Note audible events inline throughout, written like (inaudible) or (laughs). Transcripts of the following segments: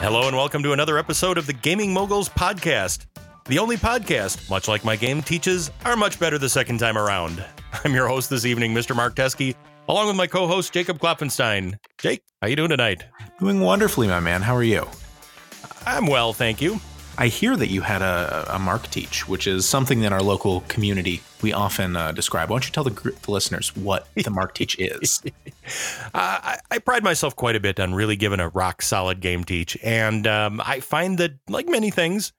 Hello and welcome to another episode of the Gaming Moguls Podcast. The only podcast, much like my game teaches, are much better the second time around. (laughs) I'm your host this evening, Mr. Mark Teskey, along with my co-host Jacob Klopfenstein. Jake, how you doing tonight? Doing wonderfully, my man. How are you? I'm well, thank you. I hear that you had a, a Mark teach, which is something that our local community we often uh, describe. Why don't you tell the, the listeners what the Mark teach is? (laughs) Uh, I, I pride myself quite a bit on really giving a rock solid game teach, and um, I find that, like many things,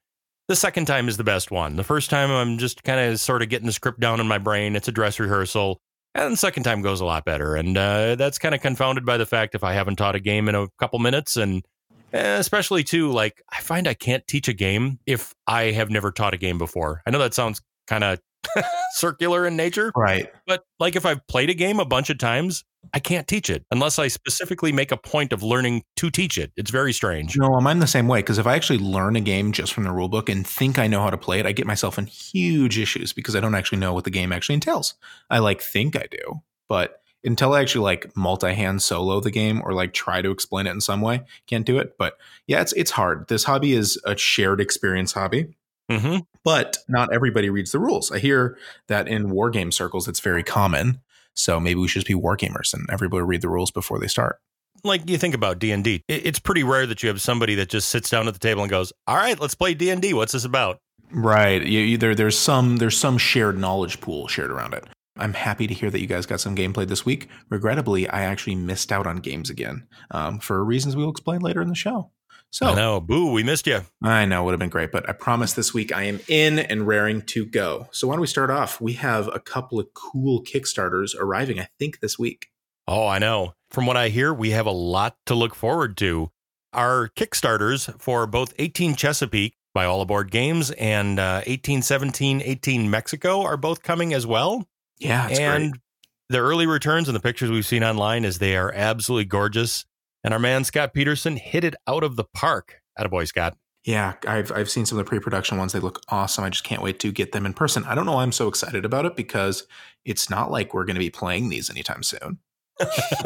the second time is the best one. The first time I'm just kind of sort of getting the script down in my brain. It's a dress rehearsal. And the second time goes a lot better. And uh, that's kind of confounded by the fact if I haven't taught a game in a couple minutes and eh, especially too, like I find I can't teach a game if I have never taught a game before. I know that sounds kind of (laughs) circular in nature, right. but like if I've played a game a bunch of times, I can't teach it unless I specifically make a point of learning to teach it. It's very strange. No, I'm the same way because if I actually learn a game just from the rule book and think I know how to play it, I get myself in huge issues because I don't actually know what the game actually entails. I like think I do, but until I actually like multi-hand solo the game or like try to explain it in some way, can't do it. But yeah, it's it's hard. This hobby is a shared experience hobby. Hmm but not everybody reads the rules. I hear that in war game circles, it's very common. So maybe we should just be war gamers and everybody read the rules before they start. Like you think about D and D, it's pretty rare that you have somebody that just sits down at the table and goes, "All right, let's play D and D. What's this about?" Right. You, you- there, there's some there's some shared knowledge pool shared around it. I'm happy to hear that you guys got some gameplay this week. Regrettably, I actually missed out on games again um, for reasons we will explain later in the show. So I know, boo, we missed you. I know, would have been great, but I promise this week I am in and raring to go. So why don't we start off? We have a couple of cool Kickstarters arriving, I think, this week. Oh, I know. From what I hear, we have a lot to look forward to. Our Kickstarters for both 18 Chesapeake by All Aboard Games and uh, 1817 18 Mexico are both coming as well. Yeah, it's and great. the early returns and the pictures we've seen online is they are absolutely gorgeous. And our man Scott Peterson hit it out of the park. Attaboy, Scott. Yeah, I've I've seen some of the pre-production ones. They look awesome. I just can't wait to get them in person. I don't know why I'm so excited about it because it's not like we're going to be playing these anytime soon. (laughs)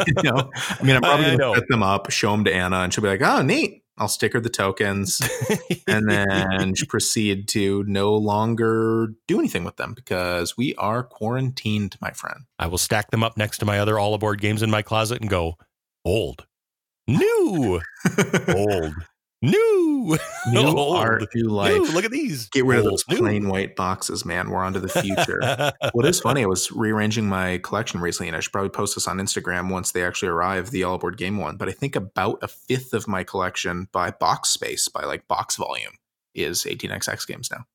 you know, I mean, I'm probably going to set them up, show them to Anna, and she'll be like, "Oh, neat." I'll sticker the tokens, (laughs) and then proceed to no longer do anything with them because we are quarantined, my friend. I will stack them up next to my other All Aboard games in my closet and go, old, new, (laughs) old, new, (laughs) New old, art, new life. new. Look at these. Get rid of Old, those new. plain white boxes, man. We're on to the future. What is funny, I (laughs) was rearranging my collection recently, and I should probably post this on Instagram once they actually arrive, the All Aboard Game one. But I think about a fifth of my collection by box space, by like box volume, is 18xx games now.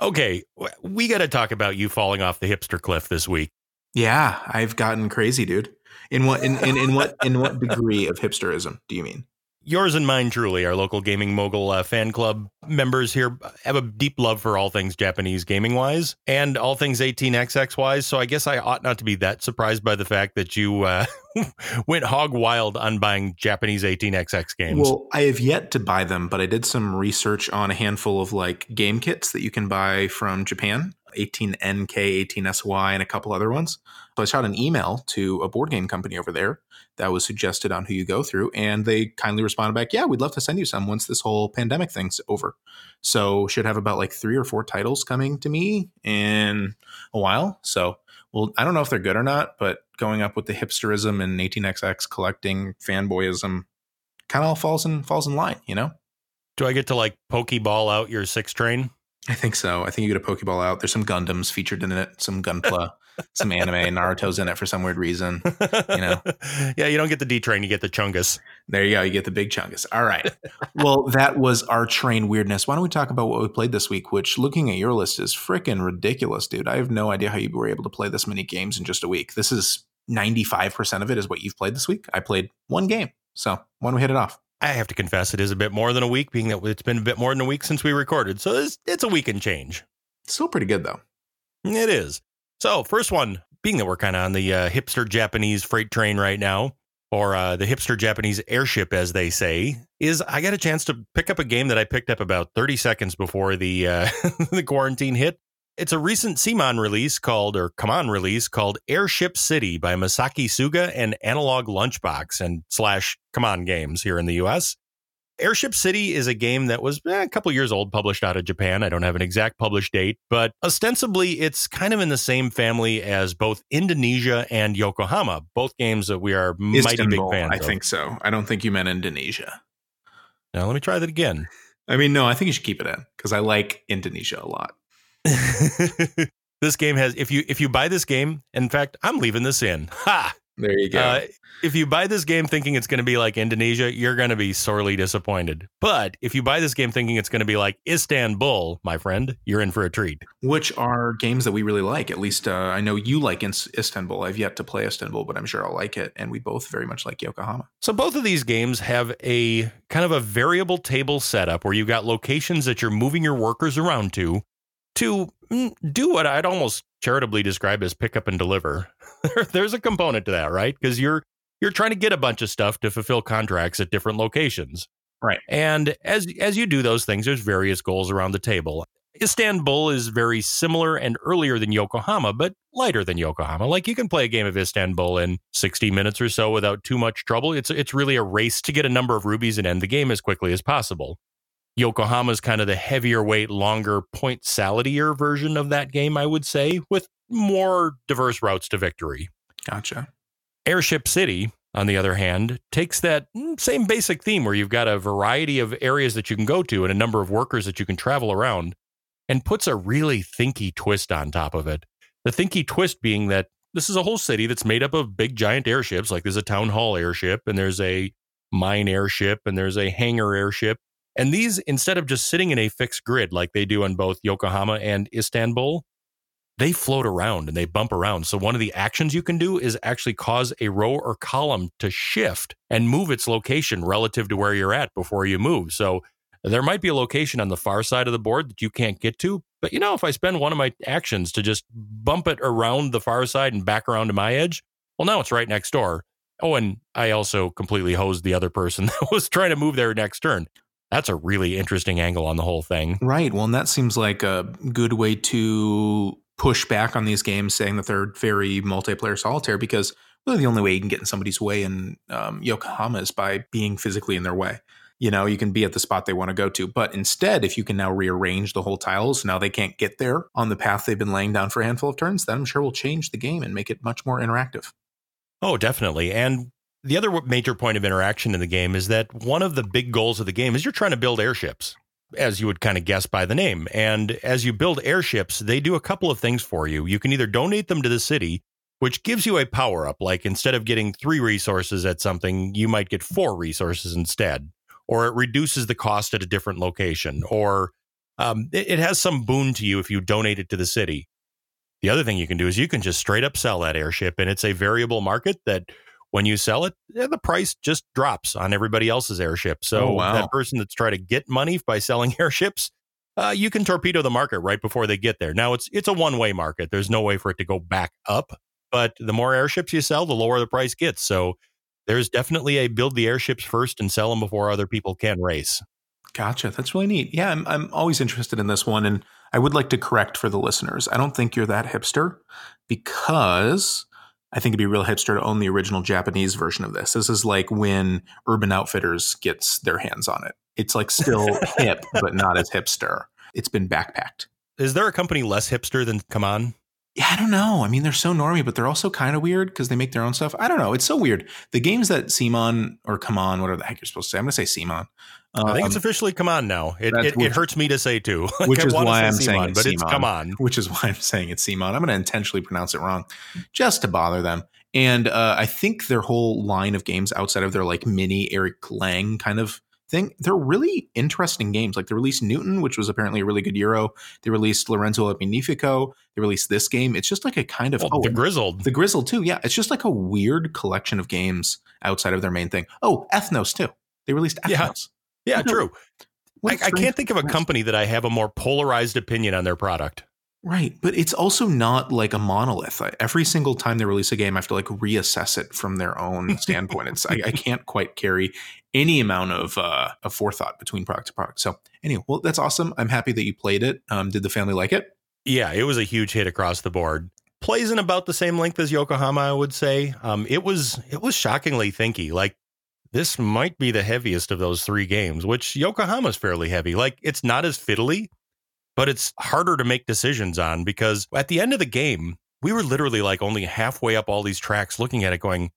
okay, we got to talk about you falling off the hipster cliff this week. Yeah, I've gotten crazy, dude. In what in, in, in what in what degree of hipsterism do you mean? Yours and mine, truly, our local gaming mogul uh, fan club members here have a deep love for all things Japanese gaming wise and all things 18xx wise. So I guess I ought not to be that surprised by the fact that you uh, (laughs) went hog wild on buying Japanese 18xx games. Well, I have yet to buy them, but I did some research on a handful of like game kits that you can buy from Japan 18NK, 18SY, and a couple other ones. So I shot an email to a board game company over there that was suggested on who you go through, and they kindly responded back, Yeah, we'd love to send you some once this whole pandemic thing's over. So should have about like three or four titles coming to me in a while. So well, I don't know if they're good or not, but going up with the hipsterism and 18xx collecting fanboyism kind of all falls in falls in line, you know? Do I get to like pokeball out your six train? I think so. I think you get a Pokeball out. There's some Gundams featured in it, some Gunpla, (laughs) some anime. Naruto's in it for some weird reason. You know. (laughs) yeah, you don't get the D train, you get the Chungus. There you go. You get the big chungus. All right. well, that was our train weirdness. Why don't we talk about what we played this week, which looking at your list is freaking ridiculous, dude. I have no idea how you were able to play this many games in just a week. This is 95% of it is what you've played this week. I played one game. So why don't we hit it off? I have to confess, it is a bit more than a week, being that it's been a bit more than a week since we recorded. So it's, it's a week and change. Still pretty good, though. It is. So, first one, being that we're kind of on the uh, hipster Japanese freight train right now, or uh, the hipster Japanese airship, as they say, is I got a chance to pick up a game that I picked up about 30 seconds before the uh, (laughs) the quarantine hit. It's a recent Simon release called, or come on release called Airship City by Masaki Suga and Analog Lunchbox and slash Come On Games here in the US. Airship City is a game that was eh, a couple years old, published out of Japan. I don't have an exact published date, but ostensibly it's kind of in the same family as both Indonesia and Yokohama, both games that we are mighty Istanbul, big fans I of. think so. I don't think you meant Indonesia. Now, let me try that again. I mean, no, I think you should keep it in because I like Indonesia a lot. (laughs) this game has if you if you buy this game, in fact, I'm leaving this in. Ha! There you go. Uh, if you buy this game thinking it's going to be like Indonesia, you're going to be sorely disappointed. But if you buy this game thinking it's going to be like Istanbul, my friend, you're in for a treat. Which are games that we really like. At least uh, I know you like Ins- Istanbul. I've yet to play Istanbul, but I'm sure I'll like it. And we both very much like Yokohama. So both of these games have a kind of a variable table setup where you've got locations that you're moving your workers around to to mm, do what I'd almost charitably describe as pick up and deliver. (laughs) There's a component to that, right? Because you're you're trying to get a bunch of stuff to fulfill contracts at different locations. Right. And as as you do those things, there's various goals around the table. Istanbul is very similar and earlier than Yokohama, but lighter than Yokohama. Like you can play a game of Istanbul in 60 minutes or so without too much trouble. It's it's really a race to get a number of rubies and end the game as quickly as possible. Yokohama is kind of the heavier weight, longer point saladier version of that game, I would say, with more diverse routes to victory. Gotcha. Airship City, on the other hand, takes that mm, same basic theme where you've got a variety of areas that you can go to and a number of workers that you can travel around and puts a really thinky twist on top of it. The thinky twist being that this is a whole city that's made up of big giant airships. Like there's a town hall airship and there's a mine airship and there's a hangar airship. And these, instead of just sitting in a fixed grid like they do on both Yokohama and Istanbul, they float around and they bump around. So one of the actions you can do is actually cause a row or column to shift and move its location relative to where you're at before you move. So there might be a location on the far side of the board that you can't get to. But you know, if I spend one of my actions to just bump it around the far side and back around to my edge, well, now it's right next door. Oh, and I also completely hosed the other person (laughs) that was trying to move their next turn. That's a really interesting angle on the whole thing. Right. Well, and that seems like a good way to push back on these games, saying that they're very multiplayer solitaire, because really the only way you can get in somebody's way in um, Yokohama is by being physically in their way. You know, you can be at the spot they want to go to. But instead, if you can now rearrange the whole tiles, now they can't get there on the path they've been laying down for a handful of turns, then I'm sure will change the game and make it much more interactive. Oh, definitely. And the other major point of interaction in the game is that one of the big goals of the game is you're trying to build airships, as you would kind of guess by the name. And as you build airships, they do a couple of things for you. You can either donate them to the city, which gives you a power up. Like instead of getting three resources at something, you might get four resources instead, or it reduces the cost at a different location, or um, it, it has some boon to you if you donate it to the city. The other thing you can do is you can just straight up sell that airship, and it's a variable market that when you sell it, yeah, the price just drops on everybody else's airship. So Oh, wow. that person that's trying to get money by selling (laughs) airships, uh, you can torpedo the market right before they get there. Now it's it's a one way market. There's no way for it to go back up. But the more airships you sell, the lower the price gets. So there's definitely a build the airships first and sell them before other people can race. Gotcha. That's really neat. Yeah, I'm, I'm always interested in this one. And I would like to correct for the listeners. I don't think you're that hipster because I think it'd be real hipster to own the original Japanese version of this. This is like when Urban Outfitters gets their hands on it. It's like still (laughs) hip, but not as hipster. It's been backpacked. Is there a company less hipster than Come On? Yeah, I don't know. I mean, they're so normy, but they're also kind of weird because they make their own stuff. I don't know. It's so weird. The games that Simon or Come On, whatever the heck you're supposed to say, I'm going to say Simon. I think it's Um, officially Come On now. It, it, which- it hurts me to say too. (laughs) Which is why I'm saying it's but it's Come On. which is why I'm saying it's Simon. I'm going to intentionally pronounce it wrong just to bother them. And uh, I think their whole line of games outside of their like mini Eric Lang kind of thing, they're really interesting games. Like they released Newton, which was apparently a really good Euro. They released Lorenzo Magnifico. They released this game. It's just like a kind of Well, oh, the Grizzled. the Grizzled too. Yeah, it's just like a weird collection of games outside of their main thing. Oh, Ethnos too. They released Ethnos. Yeah, A- true. (laughs) I, I, a I strange can't think of a company that I have a more polarized opinion on their product. Right, but it's also not like a monolith. I- Every single time they release a game, I have to like reassess it from their own standpoint. It's I, I can't quite carry any amount of uh, of forethought between product to product. So anyway, well, that's awesome. I'm happy that you played it. Um, did the family like it? Yeah, it was a huge hit across the board. Plays in about the same length as Yokohama, I would say. Um, it was it was shockingly thinky. Like this might be the heaviest of those three games, which Yokohama's fairly heavy. Like it's not as fiddly, but it's harder to make decisions on because at the end of the game, we were literally like only halfway up all these tracks looking at it going,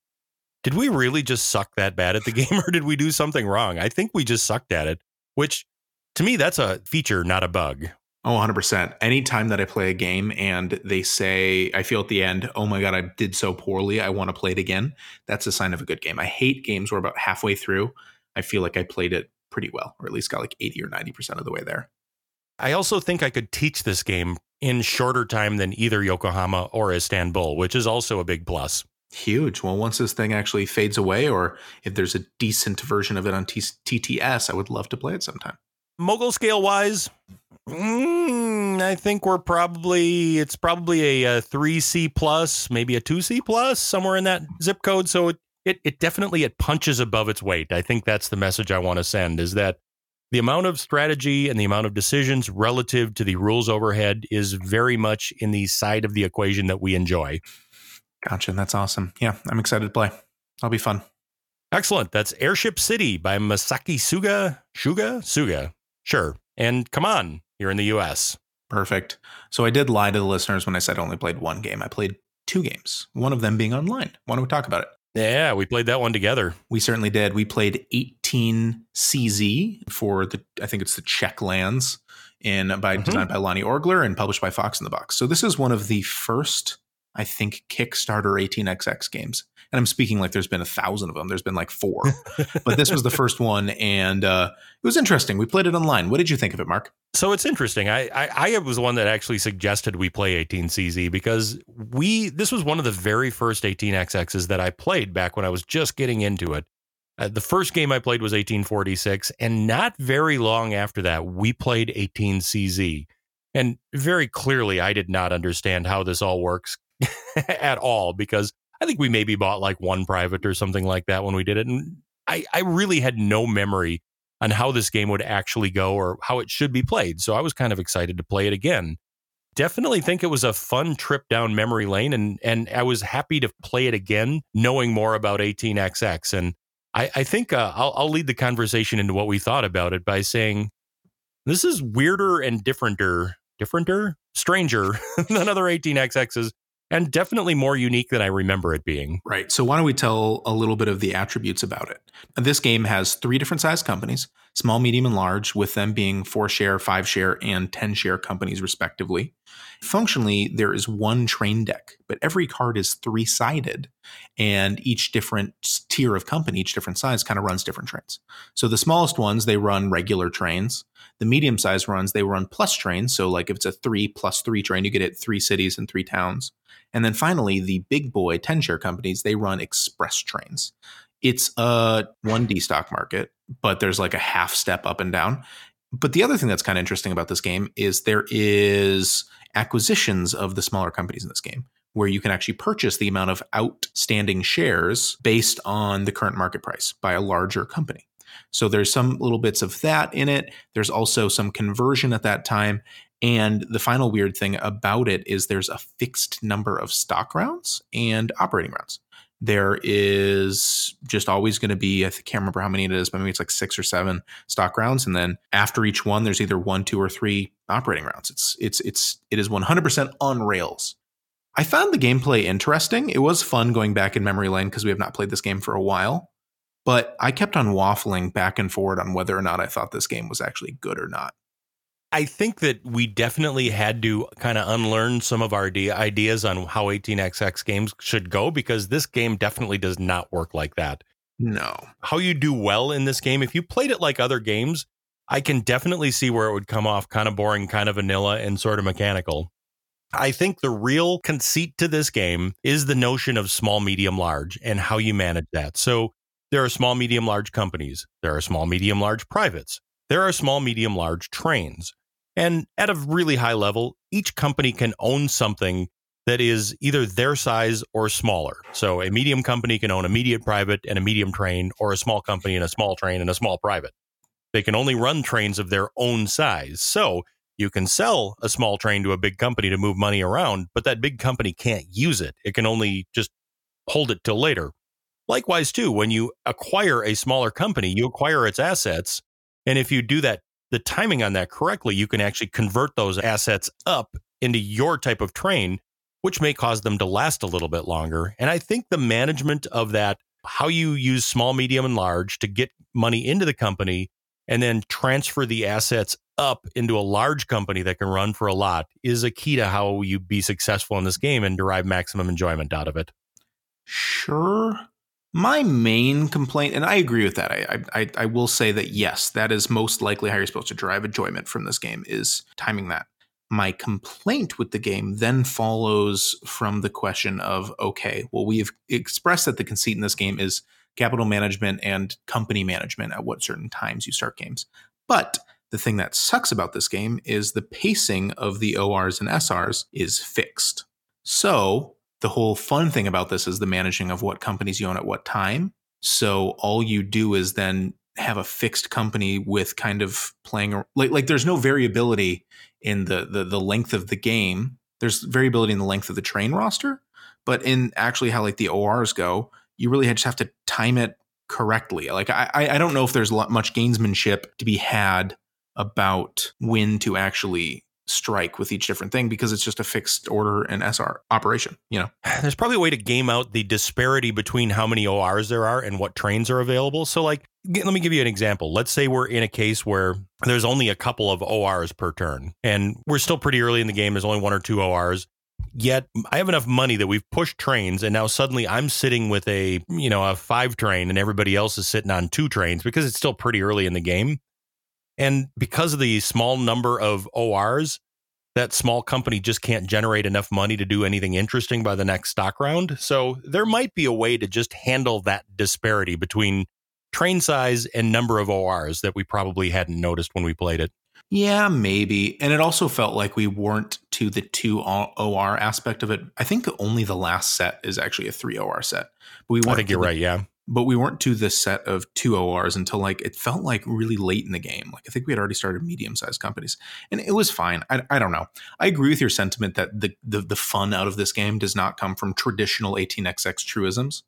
did we really just suck that bad at the (laughs) game or did we do something wrong? I think we just sucked at it, which to me, that's a feature, not a bug. Oh, 100%. Anytime that I play a game and they say, I feel at the end, oh my God, I did so poorly, I want to play it again, that's a sign of a good game. I hate games where about halfway through, I feel like I played it pretty well, or at least got like 80 or 90% of the way there. I also think I could teach this game in shorter time than either Yokohama or Istanbul, which is also a big plus. Huge. Well, once this thing actually fades away, or if there's a decent version of it on T- TTS, I would love to play it sometime. Mogul scale wise, mm, I think we're probably it's probably a, a three C plus, maybe a two C plus, somewhere in that zip code. So it, it it definitely it punches above its weight. I think that's the message I want to send is that the amount of strategy and the amount of decisions relative to the rules overhead is very much in the side of the equation that we enjoy. Gotcha. That's awesome. Yeah, I'm excited to play. That'll be fun. Excellent. That's Airship City by Masaki Suga. Suga? Suga. Sure. And CMON, here in the US. Perfect. So I did lie to the listeners when I said I only played one game. I played two games, one of them being online. Why don't we talk about it? Yeah, we played that one together. We certainly did. We played 18 CZ for the, I think it's the Czech lands, in by mm-hmm. designed by Lonny Orgler and published by Fox in the Box. So this is one of the first I think, Kickstarter 18xx games. And I'm speaking like there's been a thousand of them. There's been like four, (laughs) but this was the first one, and uh, it was interesting. We played it online. What did you think of it, Mark? So it's interesting. I, I, I was the one that actually suggested we play 18CZ because we this was one of the very first 18xx's that I played back when I was just getting into it. Uh, the first game I played was 1846, and not very long after that, we played 18CZ. And very clearly, I did not understand how this all works (laughs) at all because I think we maybe bought like one private or something like that when we did it. And I, I really had no memory on how this game would actually go or how it should be played. So I was kind of excited to play it again. Definitely think it was a fun trip down memory lane and and I was happy to play it again, knowing more about 18XX. And I, I think uh, I'll, I'll lead the conversation into what we thought about it by saying this is weirder and differenter, differenter, stranger (laughs) than other 18XXs and definitely more unique than I remember it being. Right. So, why don't we tell a little bit of the attributes about it? This game has three different size companies small, medium, and large, with them being four share, five share, and 10 share companies, respectively. Functionally, there is one train deck, but every card is three sided, and each different tier of company, each different size, kind of runs different trains. So, the smallest ones, they run regular trains. The medium sized runs, they run plus trains. So, like if it's a three plus three train, you get it three cities and three towns. And then finally, the big boy 10 share companies, they run express trains. It's a 1D stock market, but there's like a half step up and down. But the other thing that's kind of interesting about this game is there is acquisitions of the smaller companies in this game where you can actually purchase the amount of outstanding shares based on the current market price by a larger company. So there's some little bits of that in it. There's also some conversion at that time. And the final weird thing about it is there's a fixed number of stock rounds and operating rounds. There is just always going to be, I can't remember how many it is, but maybe it's like six or seven stock rounds. And then after each one, there's either one, two, or three operating rounds. It's, it's, it's, it is 100% on rails. I found the gameplay interesting. It was fun going back in memory lane because we have not played this game for a while. But I kept on waffling back and forward on whether or not I thought this game was actually good or not. I think that we definitely had to kind of unlearn some of our ideas on how 18xx games should go because this game definitely does not work like that. No. How you do well in this game, if you played it like other games, I can definitely see where it would come off kind of boring, kind of vanilla, and sort of mechanical. I think the real conceit to this game is the notion of small, medium, large and how you manage that. So there are small, medium, large companies. There are small, medium, large privates. There are small, medium, large trains. And at a really high level, each company can own something that is either their size or smaller. So a medium company can own a medium private and a medium train, or a small company and a small train and a small private. They can only run trains of their own size. So you can sell a small train to a big company to move money around, but that big company can't use it. It can only just hold it till later. Likewise, too, when you acquire a smaller company, you acquire its assets. And if you do that, the timing on that correctly, you can actually convert those assets up into your type of train, which may cause them to last a little bit longer. And I think the management of that, how you use small, medium, and large to get money into the company and then transfer the assets up into a large company that can run for a lot is a key to how you be successful in this game and derive maximum enjoyment out of it. Sure. My main complaint, and I agree with that. I, I I will say that yes, that is most likely how you're supposed to derive enjoyment from this game is timing that. My complaint with the game then follows from the question of okay, well, we've expressed that the conceit in this game is capital management and company management at what certain times you start games. But the thing that sucks about this game is the pacing of the ORs and SRs is fixed. So the whole fun thing about this is the managing of what companies you own at what time. So all you do is then have a fixed company with kind of playing like like there's no variability in the the the length of the game. There's variability in the length of the train roster, but in actually how like the ORs go, you really just have to time it correctly. Like I, I don't know if there's much gainsmanship to be had about when to actually strike with each different thing because it's just a fixed order and SR operation, you know. (sighs) There's probably a way to game out the disparity between how many ORs there are and what trains are available. So like let me give you an example. Let's say we're in a case where there's only a couple of ORs per turn and we're still pretty early in the game. There's only one or two ORs yet I have enough money that we've pushed trains and now suddenly I'm sitting with a, you know, a five train and everybody else is sitting on two trains because it's still pretty early in the game. And because of the small number of ORs, that small company just can't generate enough money to do anything interesting by the next stock round. So there might be a way to just handle that disparity between train size and number of ORs that we probably hadn't noticed when we played it. Yeah, maybe. And it also felt like we weren't to the two OR aspect of it. I think only the last set is actually a three OR set. But we I think you're the, right. Yeah. But we weren't to the set of two ORs until like it felt like really late in the game. Like I think we had already started medium sized companies, and it was fine. I, I don't know. I agree with your sentiment that the, the the fun out of this game does not come from traditional 18xx truisms.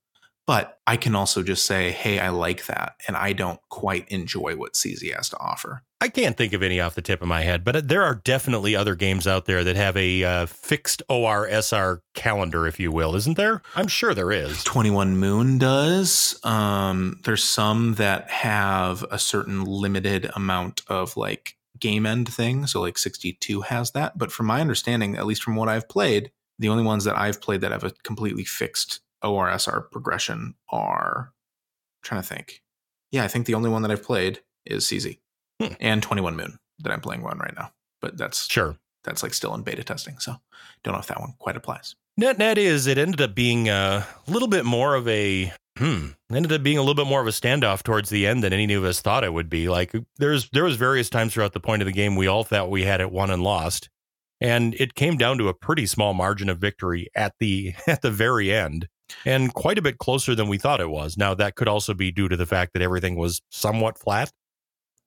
But I can also just say, hey, I like that. And I don't quite enjoy what CZ has to offer. I can't think of any off the tip of my head, but uh, there are definitely other games out there that have a uh, fixed ORSR calendar, if you will, isn't there? I'm sure there is. 21 Moon does. Um, there's some that have a certain limited amount of like game end thing. So like 62 has that. But from my understanding, at least from what I've played, the only ones that I've played that have a completely fixed ORSR progression are I'm trying to think. Yeah, I think the only one that I've played is CZ hmm. (laughs) and 21 Moon that I'm playing on right now. But that's sure that's like still in beta testing, so don't know if that one quite applies. Net net is it ended up being a little bit more of a hmm ended up being a little bit more of a standoff towards the end than any of us thought it would be. Like there's there was various times throughout the point of the game we all thought we had it won and lost, and it came down to a pretty small margin of victory at the (laughs) at the very end and quite a bit closer than we thought it was. Now, that could also be due to the fact that everything was somewhat flat.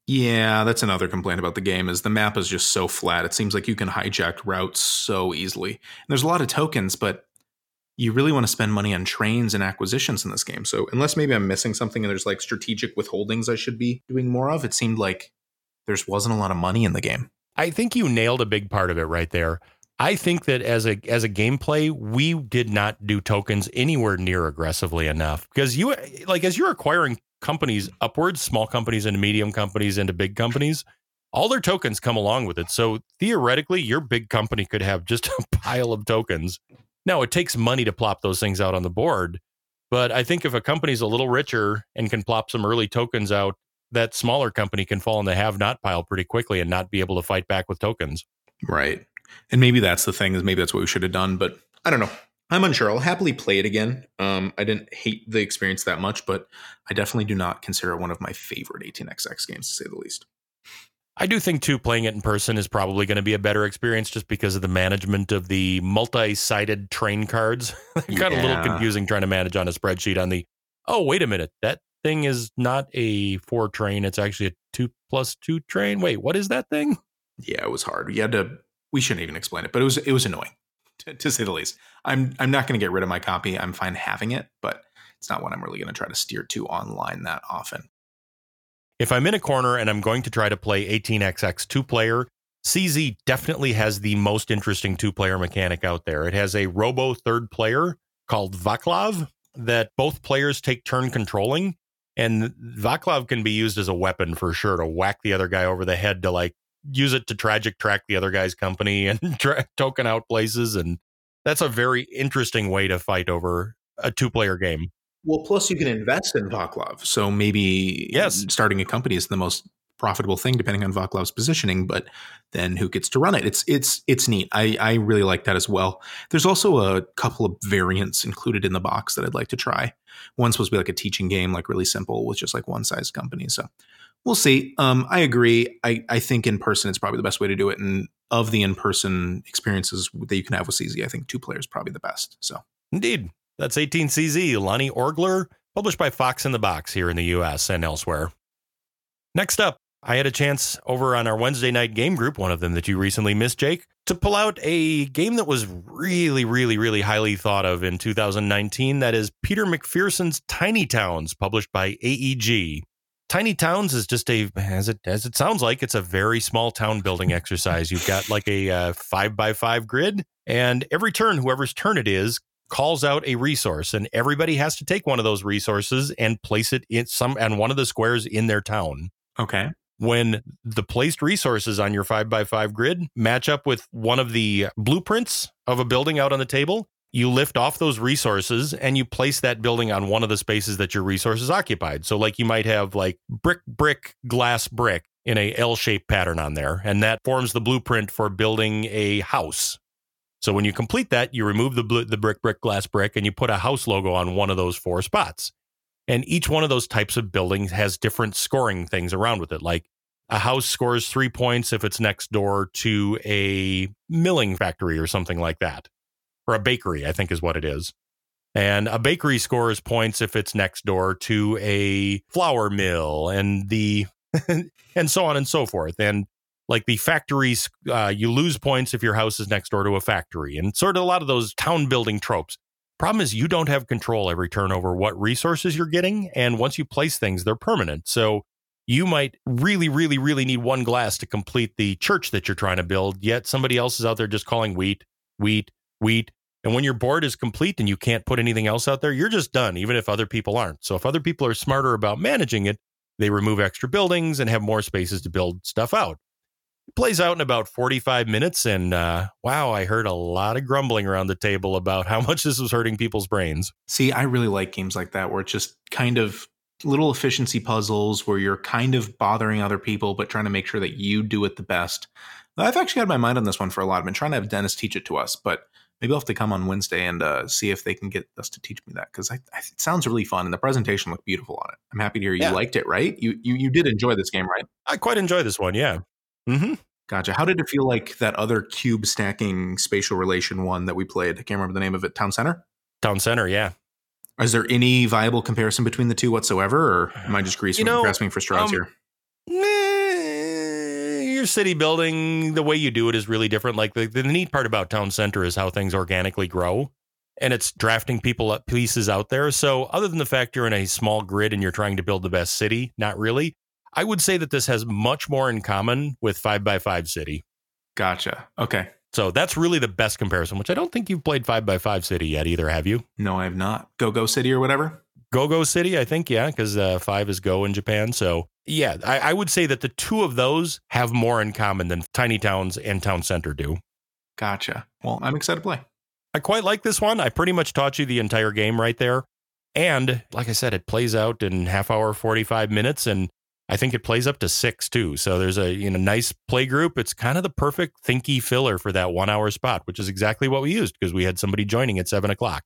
Yeah, that's another complaint about the game is the map is just so flat. It seems like you can hijack routes so easily. And there's a lot of tokens, but you really want to spend money on trains and acquisitions in this game. So unless maybe I'm missing something and there's like strategic withholdings I should be doing more of, it seemed like there wasn't a lot of money in the game. I think you nailed a big part of it right there. I think that as a as a gameplay, we did not do tokens anywhere near aggressively enough because you like as you're acquiring companies upwards, small companies into medium companies into big companies, all their tokens come along with it. So theoretically, your big company could have just (laughs) a pile of tokens. Now it takes money to plop those things out on the board, but I think if a company's a little richer and can plop some early tokens out, that smaller company can fall in the have not pile pretty quickly and not be able to fight back with tokens. Right. And maybe that's the thing is maybe that's what we should have done, but I don't know. I'm unsure. I'll happily play it again. Um, I didn't hate the experience that much, but I definitely do not consider it one of my favorite 18xx games, to say the least. I do think too playing it in person is probably going to be a better experience just because of the management of the multi-sided train cards. They're kind yeah. of a little confusing trying to manage on a spreadsheet on the oh wait a minute that thing is not a four train it's actually a two plus two train wait what is that thing yeah it was hard we had to we shouldn't even explain it, but it was it was annoying to, to say the least. I'm I'm not going to get rid of my copy. I'm fine having it, but it's not what I'm really going to try to steer to online that often. If I'm in a corner and I'm going to try to play 18xx two player, CZ definitely has the most interesting two player mechanic out there. It has a robo third player called Vaclav that both players take turn controlling. And Vaclav can be used as a weapon for sure to whack the other guy over the head to like use it to tragic track the other guy's company (laughs) and tra- token out places. And that's a very interesting way to fight over a two player game. Well, plus you can invest in Vaclav. So maybe yes. starting a company is the most profitable thing depending on Vaclav's positioning, but then who gets to run it? It's it's it's neat. I, I really like that as well. There's also a couple of variants included in the box that I'd like to try. One's supposed to be like a teaching game, like really simple with just like one size company. So we'll see. Um, I agree. I, I think in person it's probably the best way to do it. And of the in person experiences that you can have with CZ, I think two players is probably the best. So indeed, that's 18CZ, Lonny Orgler, published by Fox in the Box here in the US and elsewhere. Next up, I had a chance over on our Wednesday night game group, one of them that you recently missed, Jake, to pull out a game that was really, really, really highly thought of in 2019. That is Peter McPherson's Tiny Towns, published by AEG. Tiny Towns is just a, as it as it sounds like, it's a very small town building exercise. You've got like a uh, five by five grid, and every turn, whoever's turn it is, calls out a resource and everybody has to take one of those resources and place it in some and one of the squares in their town. Okay. When the placed resources on your five by five grid match up with one of the blueprints of a building out on the table, you lift off those resources and you place that building on one of the spaces that your resources occupied. So like you might have like brick, brick, glass, brick in a L-shaped pattern on there. And that forms the blueprint for building a house so when you complete that, you remove the bl- the brick, brick, glass, brick, and you put a house logo on one of those four spots. And each one of those types of buildings has different scoring things around with it. Like a house scores three points if it's next door to a milling factory or something like that, or a bakery, I think is what it is. And a bakery scores points if it's next door to a flour mill, and the (laughs) and so on and so forth. And like the factories, uh, you lose points if your house is next door to a factory, and sort of a lot of those town building tropes. Problem is, you don't have control every turn over what resources you're getting, and once you place things, they're permanent. So you might really, really, really need one glass to complete the church that you're trying to build. Yet somebody else is out there just calling wheat, wheat, wheat. And when your board is complete and you can't put anything else out there, you're just done, even if other people aren't. So if other people are smarter about managing it, they remove extra buildings and have more spaces to build stuff out It plays out in about 45 minutes. And uh, wow, I heard a lot of grumbling around the table about how much this was hurting people's brains. See, I really like games like that where it's just kind of little efficiency puzzles where you're kind of bothering other people, but trying to make sure that you do it the best. I've actually had my mind on this one for a lot. I've been trying to have Dennis teach it to us, but maybe I'll have to come on Wednesday and uh, see if they can get us to teach me that because it sounds really fun and the presentation looked beautiful on it. I'm happy to hear you yeah. liked it. Right? You, you you did enjoy this game, right? I quite enjoy this one. Yeah. Mm-hmm. Gotcha. How did it feel like that other cube stacking spatial relation one that we played? I can't remember the name of it. Town Center? Town Center, yeah. Is there any viable comparison between the two whatsoever, or am I just greasing, you know, grasping for straws um, here? Your city building, the way you do it is really different. Like the, the neat part about Town Center is how things organically grow and it's drafting people up pieces out there. So other than the fact you're in a small grid and you're trying to build the best city, not really. I would say that this has much more in common with 5 by 5 City. Gotcha. Okay. So that's really the best comparison, which I don't think you've played 5 by 5 City yet either, have you? No, I have not. Go Go City or whatever? Go Go City, I think, yeah, because uh, 5 is Go in Japan. So yeah, I, I would say that the two of those have more in common than Tiny Towns and Town Center do. Gotcha. Well, I'm excited to play. I quite like this one. I pretty much taught you the entire game right there. And like I said, it plays out in half hour, 45 minutes. And I think it plays up to six too. So there's a you know nice play group. It's kind of the perfect thinky filler for that one hour spot, which is exactly what we used because we had somebody joining at seven o'clock.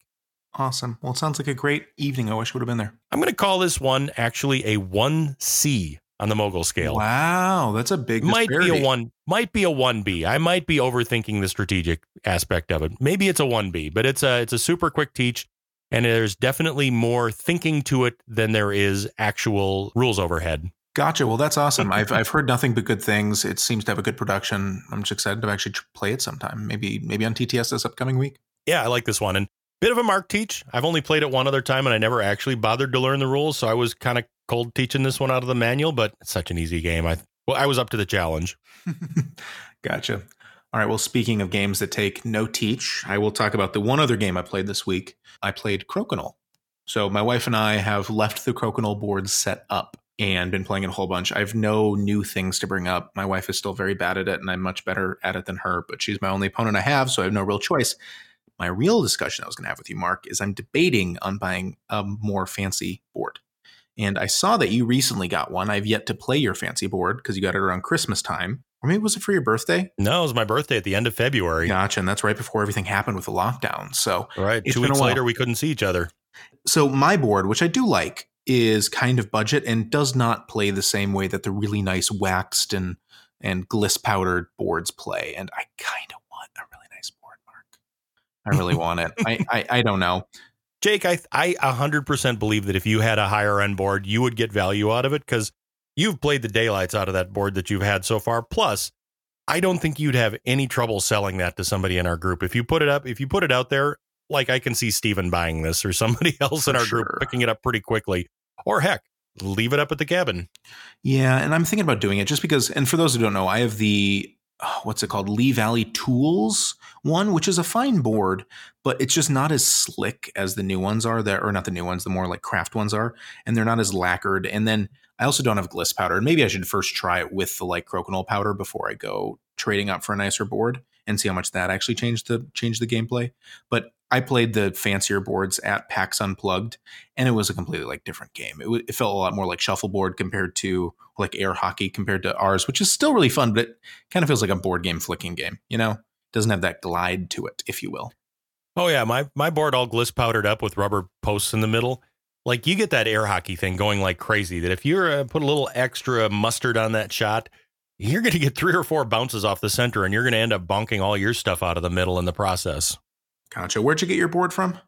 Awesome. Well, it sounds like a great evening. I wish I would have been there. I'm going to call this one actually a one C on the mogul scale. Wow, that's a big might be a one might be a one B. I might be overthinking the strategic aspect of it. Maybe it's a one B, but it's a it's a super quick teach. And there's definitely more thinking to it than there is actual rules overhead. Gotcha. Well, that's awesome. I've I've heard nothing but good things. It seems to have a good production. I'm just excited to actually play it sometime. Maybe maybe on TTS this upcoming week. Yeah, I like this one. And Bit of a mark teach. I've only played it one other time and I never actually bothered to learn the rules. So I was kind of cold teaching this one out of the manual, but it's such an easy game. I well, I was up to the challenge. (laughs) gotcha. All right. Well, speaking of games that take no teach, I will talk about the one other game I played this week. I played Crokinole. So my wife and I have left the Crokinole board set up and been playing it a whole bunch. I have no new things to bring up. My wife is still very bad at it, and I'm much better at it than her, but she's my only opponent I have, so I have no real choice. My real discussion I was going to have with you, Mark, is I'm debating on buying a more fancy board. And I saw that you recently got one. I've yet to play your fancy board because you got it around Christmas time. Or maybe was it for your birthday? No, it was my birthday at the end of February. Gotcha. And that's right before everything happened with the lockdown. So, right. Two weeks later, we couldn't see each other. So, my board, which I do like, is kind of budget and does not play the same way that the really nice waxed and and gliss powdered boards play. And I kind of want a really nice board, Mark. I really want it. I, (laughs) I, I don't know. Jake, I I 100% believe that if you had a higher end board, you would get value out of it because you've played the daylights out of that board that you've had so far. Plus, I don't think you'd have any trouble selling that to somebody in our group. If you put it up, if you put it out there, like I can see Steven buying this or somebody (laughs) else in our sure. group picking it up pretty quickly. Or heck, leave it up at the cabin. Yeah, and I'm thinking about doing it just because and for those who don't know, I have the Uh, what's it called? Lee Valley Tools one, which is a fine board, but it's just not as slick as the new ones are that or not the new ones, the more like craft ones are, and they're not as lacquered. And then I also don't have gliss powder. And maybe I should first try it with the like crokinole powder before I go trading up for a nicer board and see how much that actually changed the changed the gameplay. But I played the fancier boards at PAX Unplugged, and it was a completely like different game. It, w- it felt a lot more like shuffleboard compared to like air hockey compared to ours, which is still really fun, but it kind of feels like a board game flicking game. You know, doesn't have that glide to it, if you will. Oh yeah, my my board all gliss powdered up with rubber posts in the middle. Like you get that air hockey thing going like crazy. That if you uh, put a little extra mustard on that shot, you're going to get three or four bounces off the center, and you're going to end up bonking all your stuff out of the middle in the process. Gotcha. Where'd you get your board from?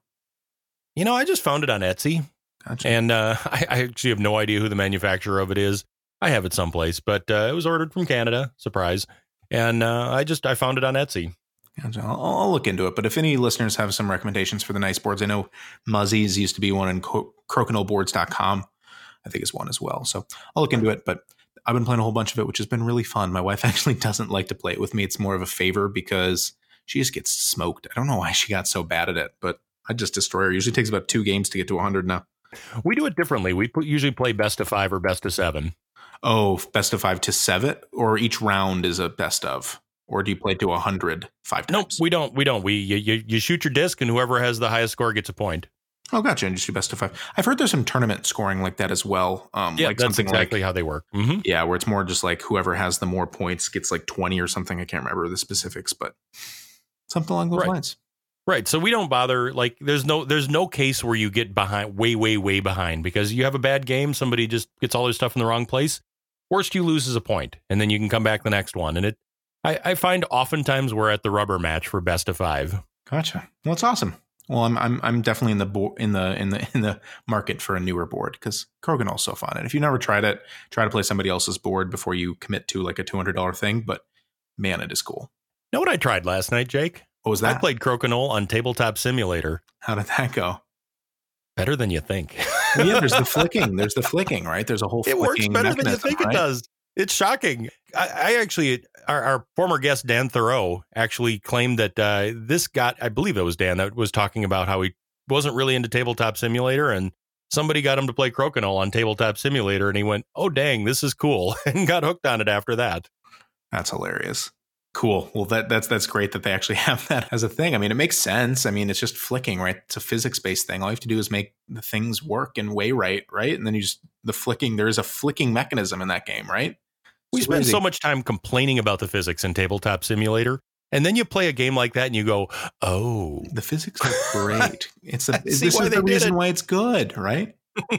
You know, I just found it on Etsy. Gotcha. And uh, (laughs) I, I, actually have no idea who the manufacturer of it is. I have it someplace, but uh, it was ordered from Canada. Surprise. And uh, I just I found it on Etsy. Gotcha. I'll, I'll, look into it. But if any listeners have some recommendations for the nice boards, I know Muzzies used to be one in co- crokinoleboards.com. I think is one as well. So I'll look into it. But I've been playing a whole bunch of it, which has been really fun. My wife (laughs) actually doesn't like to play it with me. It's more of a favor because she just gets smoked. I don't know why she got so bad at it, but I just destroy her. Usually takes about two games to get to 100 now. We do it differently. We usually play best of five or best of seven. Oh, best of five to seven, or each round is a best of, or do you play to 100 five times? Nope, we don't. We don't. We you, you, you shoot your disc, and whoever has the highest score gets a point. Oh, gotcha. And just do best of five. I've heard there's some tournament scoring like that as well. Um, yeah, like that's exactly like, how they work. Mm-hmm. Yeah, where it's more just like whoever has the more points gets like 20 or something. I can't remember the specifics, but something along those right. lines. Right. So we don't bother like there's no there's no case where you get behind way way way behind because you have a bad game, somebody just gets all their stuff in the wrong place. Worst you lose is a point and then you can come back the next one. And it I, I find oftentimes we're at the rubber match for best of 5. Gotcha. Well, it's awesome. Well, I'm I'm I'm definitely in the bo- in the in the (laughs) in the market for a newer board because Crokinole so fun. And if you've never tried it, try to play somebody else's board before you commit to like a two hundred dollar thing. But man, it is cool. Know what I tried last night, Jake? What was that? I played Crokinole on Tabletop Simulator. How did that go? Better than you think. yeah, there's the (laughs) flicking. There's the flicking, right? There's a whole. It works better than you think right? it does. It's shocking. I, I actually, our, our, former guest Dan Thoreau actually claimed that uh, this got. I believe it was Dan that was talking about how he wasn't really into Tabletop Simulator, and somebody got him to play Crokinole on Tabletop Simulator, and he went, "Oh dang, this is cool," (laughs) and got hooked on it after that. That's hilarious. Cool. Well, that that's that's great that they actually (laughs) have that as a thing. I mean, it makes sense. I mean, it's just flicking, right? It's a physics based thing. All you have to do is make the things work and weigh right, right? And then you just the flicking. There is a flicking mechanism in that game, right? We it's spend crazy. so much time complaining about the physics in Tabletop Simulator, and then you play a game like that, and you go, "Oh, the physics are great. (laughs) It's a, this is the reason it. why it's good, right?" (laughs)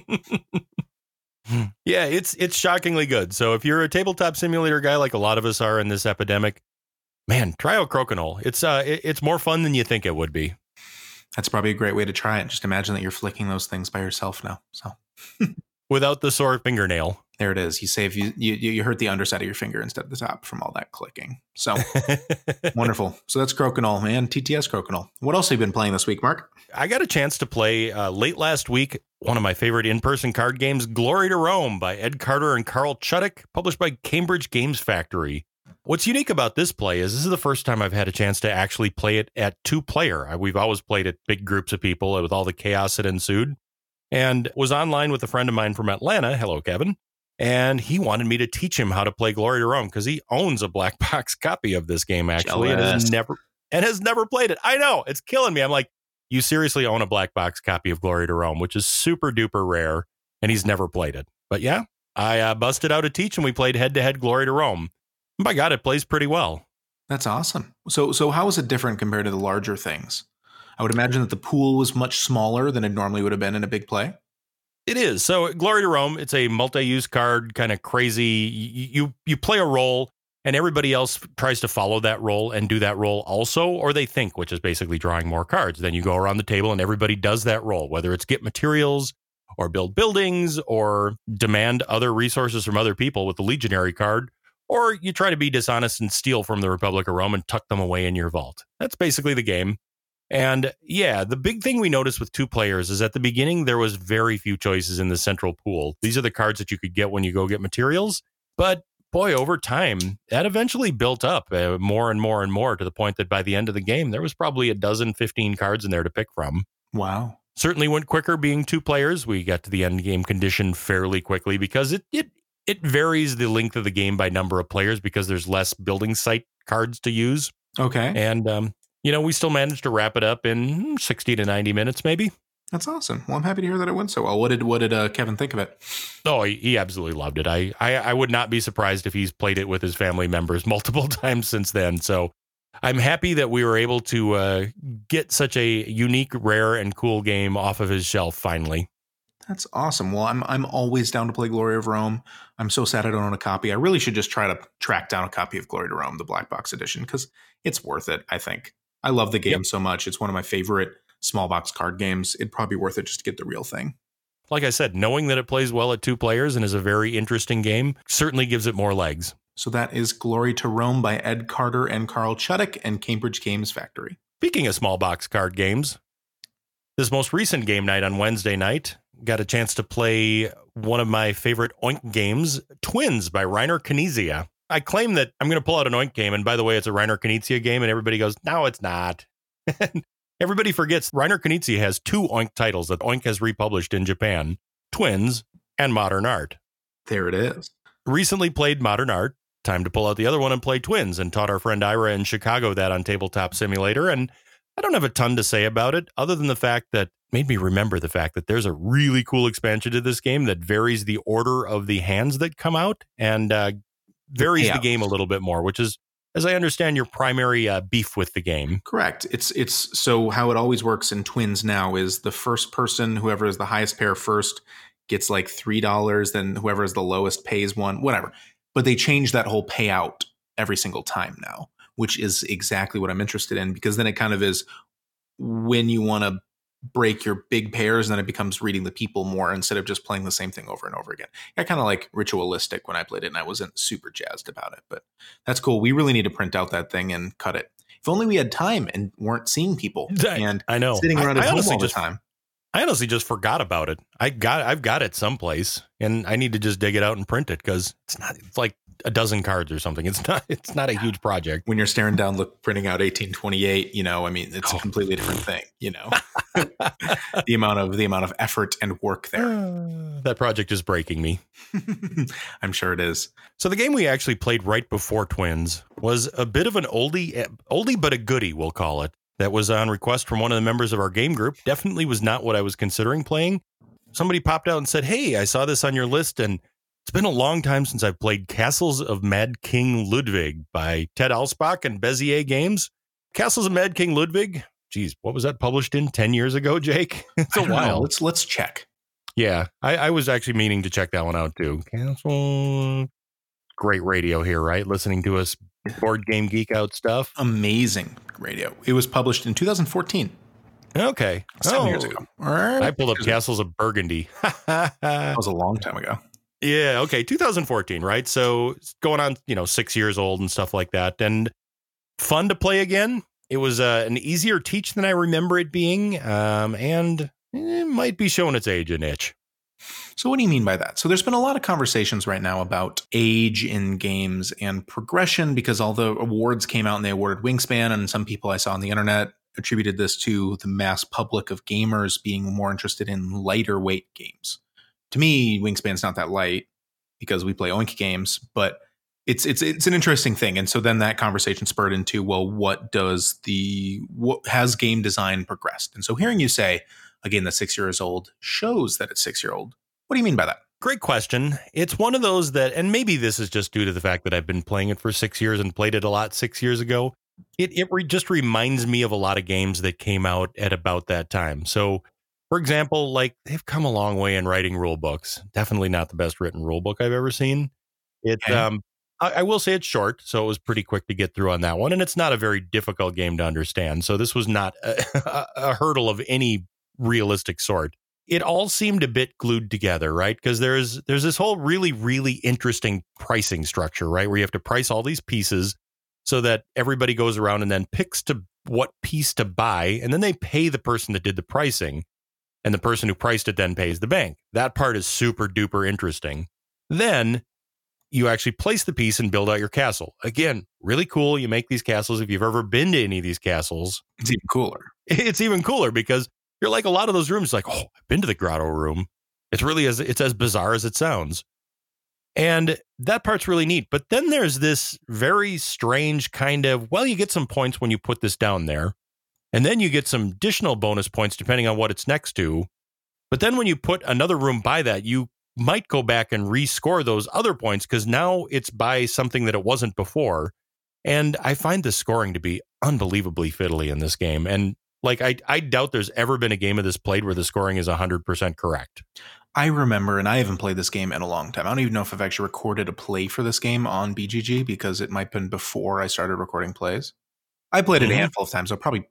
yeah, it's it's shockingly good. So if you're a tabletop simulator guy, like a lot of us are in this epidemic, man, try out Crokinole. It's uh, it, it's more fun than you think it would be. That's probably a great way to try it. Just imagine that you're flicking those things by yourself now. So (laughs) without the sore fingernail. There it is. You save you you you hurt the underside of your finger instead of the top from all that clicking. So (laughs) wonderful. So that's Crokinole, man. TTS Crokinole. What else have you been playing this week, Mark? I got a chance to play uh, late last week one of my favorite in-person card games, Glory to Rome by Ed Carter and Carl Chudyk, published by Cambridge Games Factory. What's unique about this play is this is the first time I've had a chance to actually play it at two player. We've always played it big groups of people with all the chaos that ensued and was online with a friend of mine from Atlanta. Hello, Kevin and he wanted me to teach him how to play Glory to Rome because he owns a black (laughs) box copy of this game actually Jealous. and has never and has never played it. I know it's killing me. I'm like, you seriously own a black box copy of Glory to Rome, which is super duper rare, and he's never played it. But yeah, I uh, busted out a teach and we played head to head Glory to Rome. By God, it plays pretty well. That's awesome. So so how is it different compared to the larger things? I would imagine that the pool was much smaller than it normally would have been in a big play. It is. So Glory to Rome, it's a multi-use card, kind of crazy. You you play a role and everybody else tries to follow that role and do that role also, or they think, which is basically drawing more cards. Then you go around the table and everybody does that role, whether it's get materials or build buildings or demand other resources from other people with the legionary card, or you try to be dishonest and steal from the Republic of Rome and tuck them away in your vault. That's basically the game. And yeah, the big thing we noticed with two players is at the beginning, there was very few choices in the central pool. These are the cards that you could get when you go get materials. But boy, over time, that eventually built up uh, more and more and more to the point that by the end of the game, there was probably a dozen, 15 cards in there to pick from. Wow. Certainly went quicker being two players. We got to the end game condition fairly quickly because it, it, it varies the length of the game by number of players because there's less building site cards to use. Okay. And um, you know, we still managed to wrap it up in 60 to 90 minutes, maybe. That's awesome. Well, I'm happy to hear that it went so well. What did what did uh, Kevin think of it? Oh, he, he absolutely loved it. I, I I would not be surprised if he's played it with his family members (laughs) multiple times since then. So I'm happy that we were able to uh, get such a unique, rare, and cool game off of his shelf finally. That's awesome. Well, I'm I'm always down to play Glory of Rome. I'm so sad I don't own a copy. I really should just try to track down a copy of Glory to Rome, the black box edition, because it's worth it. I think. I love the game yep. so much. It's one of my favorite small box card games. It'd probably be worth it just to get the real thing. Like I said, knowing that it plays well at two players and is a very interesting game certainly gives it more legs. So that is Glory to Rome by Ed Carter and Carl Chudyk and Cambridge Games Factory. Speaking of small box card games, this most recent game night on Wednesday night, got a chance to play one of my favorite Oink games, Twins by Reiner Knizia. I claim that I'm going to pull out an Oink game, and by the way, it's a Reiner Knizia game, and everybody goes, "No, it's not." (laughs) everybody forgets Reiner Knizia has two Oink titles that Oink has republished in Japan: Twins and Modern Art. There it is. Recently played Modern Art. Time to pull out the other one and play Twins, and taught our friend Ira in Chicago that on Tabletop Simulator. And I don't have a ton to say about it, other than the fact that made me remember the fact that there's a really cool expansion to this game that varies the order of the hands that come out and uh, varies yeah. the game a little bit more, which is, as I understand, your primary uh, beef with the game. Correct. It's it's so how it always works in Twins now is the first person, whoever is the highest pair first, gets like three dollars. Then whoever is the lowest pays one, whatever. But they change that whole payout every single time now, which is exactly what I'm interested in because then it kind of is when you want to break your big pairs and then it becomes reading the people more instead of just playing the same thing over and over again. I kind of like ritualistic when I played it and I wasn't super jazzed about it, but that's cool. We really need to print out that thing and cut it. If only we had time and weren't seeing people and I know sitting around I, at I home all just, the time. I honestly just forgot about it. I got I've got it someplace and I need to just dig it out and print it because it's not it's like a dozen cards or something. It's not it's not a huge project. When you're staring down look printing out 1828, you know, I mean, it's oh. a completely different thing, you know. (laughs) the amount of the amount of effort and work there. (sighs) that project is breaking me. (laughs) I'm sure it is. So the game we actually played right before Twins was a bit of an oldie eh, oldie but a goodie, we'll call it. That was on request from one of the members of our game group. Definitely was not what I was considering playing. Somebody popped out and said, "Hey, I saw this on your list and it's been a long time since I've played Castles of Mad King Ludwig by Ted Alspach and Bezier Games. Castles of Mad King Ludwig. Geez, what was that published in? 10 years ago, Jake? (laughs) It's a while. Know. Let's let's check. Yeah, I, I, was actually meaning to check that one out too. Castle. Great radio here, right? Listening to us board game geek out stuff. Amazing radio. It was published in 2014. Okay. Seven oh, years ago. I pulled up Castles of Burgundy. (laughs) that was a long time ago. Yeah, okay, 2014, right? So going on, you know, six years old and stuff like that, and fun to play again. It was uh, an easier teach than I remember it being, um, and it might be showing its age an itch. So, what do you mean by that? So, there's been a lot of conversations right now about age in games and progression because all the awards came out and they awarded Wingspan, and some people I saw on the internet attributed this to the mass public of gamers being more interested in lighter weight games. To me, Wingspan's not that light because we play Oink games, but it's it's it's an interesting thing. And so then that conversation spurred into, well, what does the what has game design progressed? And so hearing you say again that six years old shows that it's six year old. What do you mean by that? Great question. It's one of those that, and maybe this is just due to the fact that I've been playing it for six years and played it a lot six years ago. It it re- just reminds me of a lot of games that came out at about that time. So, for example, like they've come a long way in writing rule books. Definitely not the best written rule book I've ever seen. It Okay. um I, I will say it's short, so it was pretty quick to get through on that one, and it's not a very difficult game to understand. So this was not a, (laughs) a, hurdle of any realistic sort. It all seemed a bit glued together, right? Because there's there's this whole really really interesting pricing structure, right, where you have to price all these pieces so that everybody goes around and then picks to what piece to buy, and then they pay the person that did the pricing, and the person who priced it then pays the bank. That part is super duper interesting. Then you actually place the piece and build out your castle. Again, really cool. You make these castles. If you've ever been to any of these castles, It's even cooler. (laughs) it's even cooler because you're like a lot of those rooms like, oh, I've been to the grotto room. It's really as it's as bizarre as it sounds. And that part's really neat. But then there's this very strange kind of, well, you get some points when you put this down there. And then you get some additional bonus points depending on what it's next to. But then when you put another room by that, you might go back and rescore those other points because now it's by something that it wasn't before. And I find the scoring to be unbelievably fiddly in this game. And like, I, I doubt there's ever been a game of this played where the scoring is 100% correct. I remember, and I haven't played this game in a long time. I don't even know if I've actually recorded a play for this game on BGG because it might have been before I started recording plays. I played it Mhm. a handful of times, so probably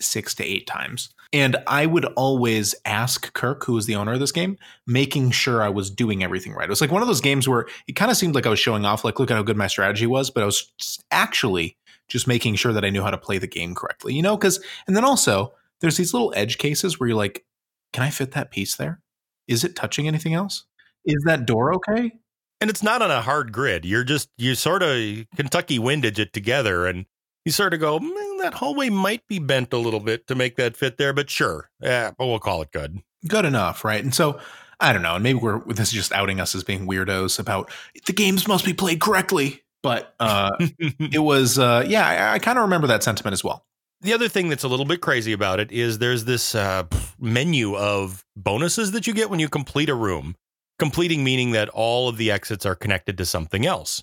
six to eight times. And I would always ask Kirk, who was the owner of this game, making sure I was doing everything right. It was like one of those games where it kind of seemed like I was showing off, like, look at how good my strategy was, but I was actually just making sure that I knew how to play the game correctly, you know? Because, and then also, there's these little edge cases where you're like, can I fit that piece there? Is it touching anything else? Is that door okay? And it's not on a hard grid. You're just, you sort of Kentucky windage it together and you sort of go, "Mm, that hallway might be bent a little bit to make that fit there, but sure. Yeah, but we'll call it good. Good enough, right? And so, I don't know. And maybe we're this is just outing us as being weirdos about the games must be played correctly. But uh, (laughs) it was, uh, yeah, I, I kind of remember that sentiment as well. The other thing that's a little bit crazy about it is there's this uh, menu of bonuses that you get when you complete a room. Completing meaning that all of the exits are connected to something else.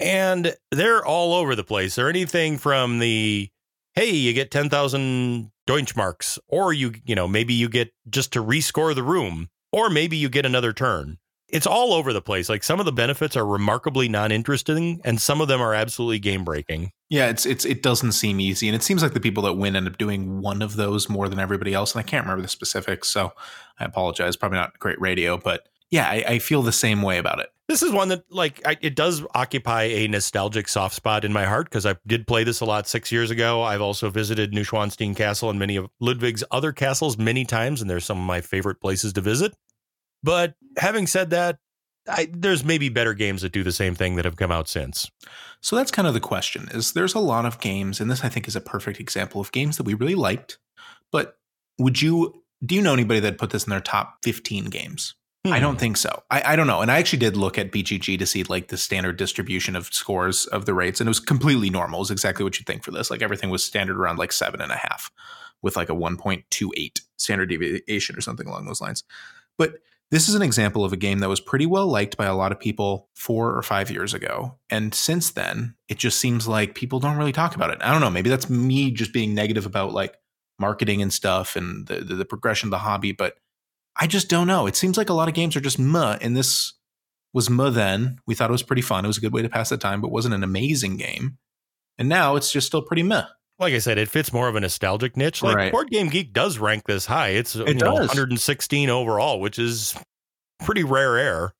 And they're all over the place. They're anything from the, hey, you get 10,000 Deutschmarks, or you, you know, maybe you get just to rescore the room, or maybe you get another turn. It's all over the place. Like some of the benefits are remarkably non interesting, and some of them are absolutely game breaking. Yeah, it's it's it doesn't seem easy, and it seems like the people that win end up doing one of those more than everybody else. And I can't remember the specifics, so I apologize. Probably not great radio, but yeah, I, I feel the same way about it. This is one that, like, I, it does occupy a nostalgic soft spot in my heart because I did play this a lot six years ago. I've also visited Neuschwanstein Castle and many of Ludwig's other castles many times, and they're some of my favorite places to visit. But having said that, I, there's maybe better games that do the same thing that have come out since. So that's kind of the question. Is there's a lot of games, and this I think is a perfect example of games that we really liked, but would you do you know anybody that put this in their top 15 games? I Hmm. don't think so. I, I don't know. And I actually did look at BGG to see like the standard distribution of scores of the rates, and it was completely normal. It was exactly what you'd think for this. Like everything was standard around like seven and a half with like a 1.28 standard deviation or something along those lines. But this is an example of a game that was pretty well liked by a lot of people four or five years ago. And since then, it just seems like people don't really talk about it. I don't know. Maybe that's me just being negative about like marketing and stuff and the, the, the progression of the hobby, but I just don't know. It seems like a lot of games are just muh, and this was muh then. We thought it was pretty fun. It was a good way to pass the time, but wasn't an amazing game. And now it's just still pretty meh. Like I said, it fits more of a nostalgic niche. Like Right. Board Game Geek does rank this high. It's you It know, does. 116 overall, which is pretty rare air.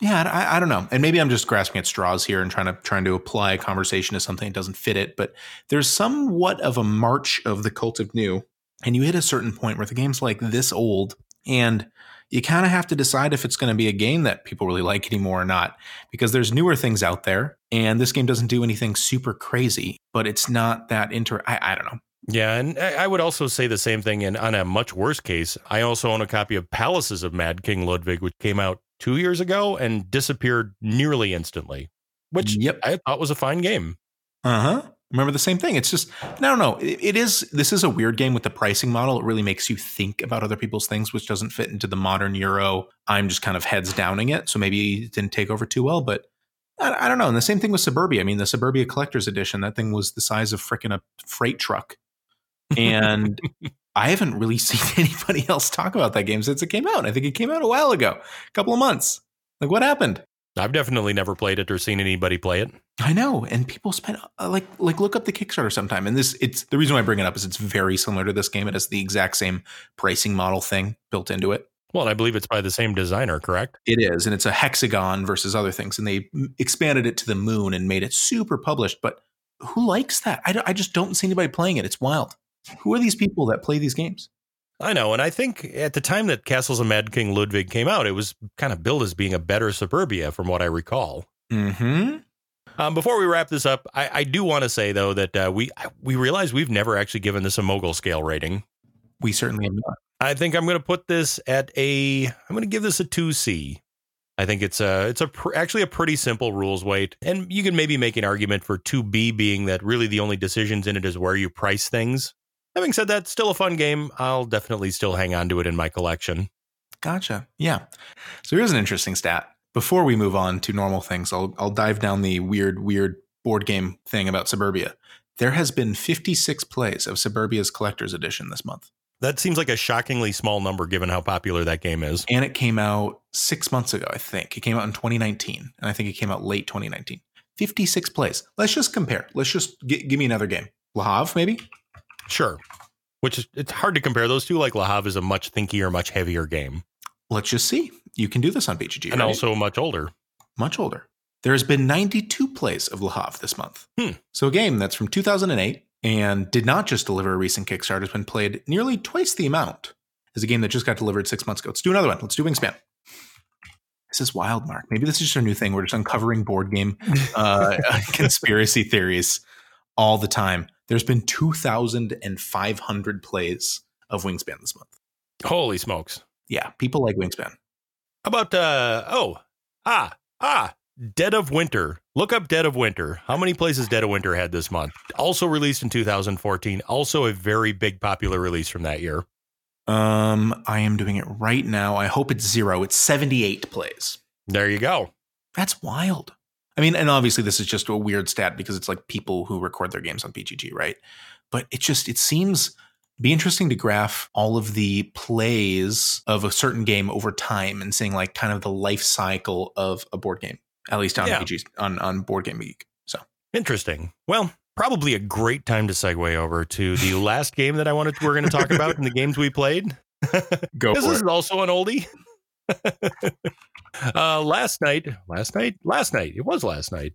Yeah, I, I, don't know, and maybe I'm just grasping at straws here and trying to trying to apply a conversation to something that doesn't fit it. But there's somewhat of a march of the cult of new, and you hit a certain point where the game's like this old, and you kind of have to decide if it's going to be a game that people really like anymore or not, because there's newer things out there, and this game doesn't do anything super crazy, but it's not that inter. I, I don't know. Yeah, and I would also say the same thing. And on a much worse case, I also own a copy of Palaces of Mad King Ludwig, which came out two years ago and disappeared nearly instantly, which yep. I thought was a fine game. Uh huh. Remember the same thing. It's just, I don't know. It, it is, this is a weird game with the pricing model. It really makes you think about other people's things, which doesn't fit into the modern Euro. I'm just kind of heads downing it. So maybe it didn't take over too well, but I, I don't know. And the same thing with Suburbia. I mean, the Suburbia Collector's Edition, that thing was the size of freaking a freight truck. And (laughs) I haven't really (laughs) seen anybody else talk about that game since it came out. I think it came out a while ago, a couple of months. Like, what happened? I've definitely never played it or seen anybody play it. I know, and people spend uh, like like look up the Kickstarter sometime. And this it's the reason why I bring it up is it's very similar to this game. It has the exact same pricing model thing built into it. Well, I believe it's by the same designer, correct? It is, and it's a hexagon versus other things, and they expanded it to the moon and made it super published. But who likes that? I, I just don't see anybody playing it. It's wild. Who are these people that play these games? I know, and I think at the time that Castles of Mad King Ludwig came out, it was kind of billed as being a better Suburbia, from what I recall. Hmm. Um, before we wrap this up, I, I do want to say though that uh, we we realize we've never actually given this a mogul scale rating. We certainly have not. I think I'm going to put this at a. I'm going to give this a two C. I think it's a it's a pr- actually a pretty simple rules weight, and you can maybe make an argument for two B being that really the only decisions in it is where you price things. Having said that, still a fun game. I'll definitely still hang on to it in my collection. Gotcha. Yeah. So here's an interesting stat. Before we move on to normal things, I'll I'll dive down the weird, weird board game thing about Suburbia. There has been 56 plays of Suburbia's Collector's Edition this month. That seems like a shockingly small number given how popular that game is. And it came out six months ago, I think. It came out in 2019, and I think it came out late 2019. 56 plays. Let's just compare. Let's just g- give me another game. Le Havre, maybe? Sure. Which is, it's hard to compare those two. Like Le Havre is a much thinkier, much heavier game. Let's just see. You can do this on BGG. And right? also much older. Much older. There has been 92 plays of Le Havre this month. Hmm. So a game that's from 2008 and did not just deliver a recent Kickstarter has been played nearly twice the amount as a game that just got delivered six months ago. Let's do another one. Let's do Wingspan. This is wild, Mark. Maybe this is just our new thing. We're just uncovering board game (laughs) uh, (laughs) conspiracy theories all the time. There's been 2,500 plays of Wingspan this month. Holy smokes. Yeah, people like Wingspan. How about, uh, oh, ah, ah, Dead of Winter. Look up Dead of Winter. How many places Dead of Winter had this month? Also released in 2014. Also a very big popular release from that year. Um, I am doing it right now. I hope it's zero. It's 78 plays. There you go. That's wild. I mean, and obviously this is just a weird stat because it's like people who record their games on BGG, right? But it just it seems be interesting to graph all of the plays of a certain game over time and seeing like kind of the life cycle of a board game, at least on yeah. BGG on on Board Game Geek. So interesting. Well, probably a great time to segue over to the last game that I wanted we're going to talk about in the games we played. (laughs) Go this is it. also an oldie. (laughs) uh, last night, last night, last night, it was last night.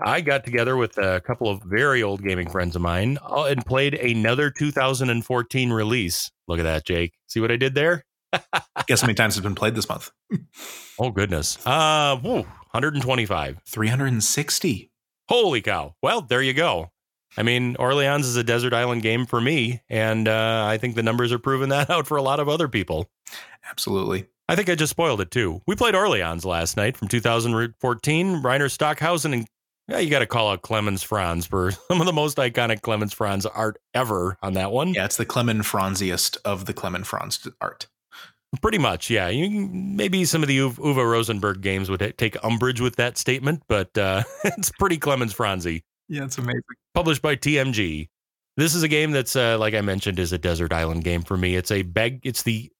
I got together with a couple of very old gaming friends of mine uh, and played another 2014 release. Look at that, Jake. See what I did there? (laughs) Guess how many times it's been played this month? (laughs) oh goodness. Uh, whoa, 125. 360. Holy cow. Well, there you go. I mean, Orleans is a desert island game for me, and uh, I think the numbers are proving that (laughs) out for a lot of other people. Absolutely. I think I just spoiled it too. We played Orleans last night from 2014. Reiner Stockhausen and yeah, you got to call out Clemens Franz for (laughs) some of the most iconic Clemens Franz art ever on that one. Yeah, it's the Clemens Franziest of the Clemens Franz art. Pretty much, yeah. You, maybe some of the Uwe Rosenberg games would take umbrage with that statement, but uh, (laughs) it's pretty Clemens Franzi. Yeah, it's amazing. Published by TMG. This is a game that's, uh, like I mentioned, is a desert island game for me. It's a bag. It's the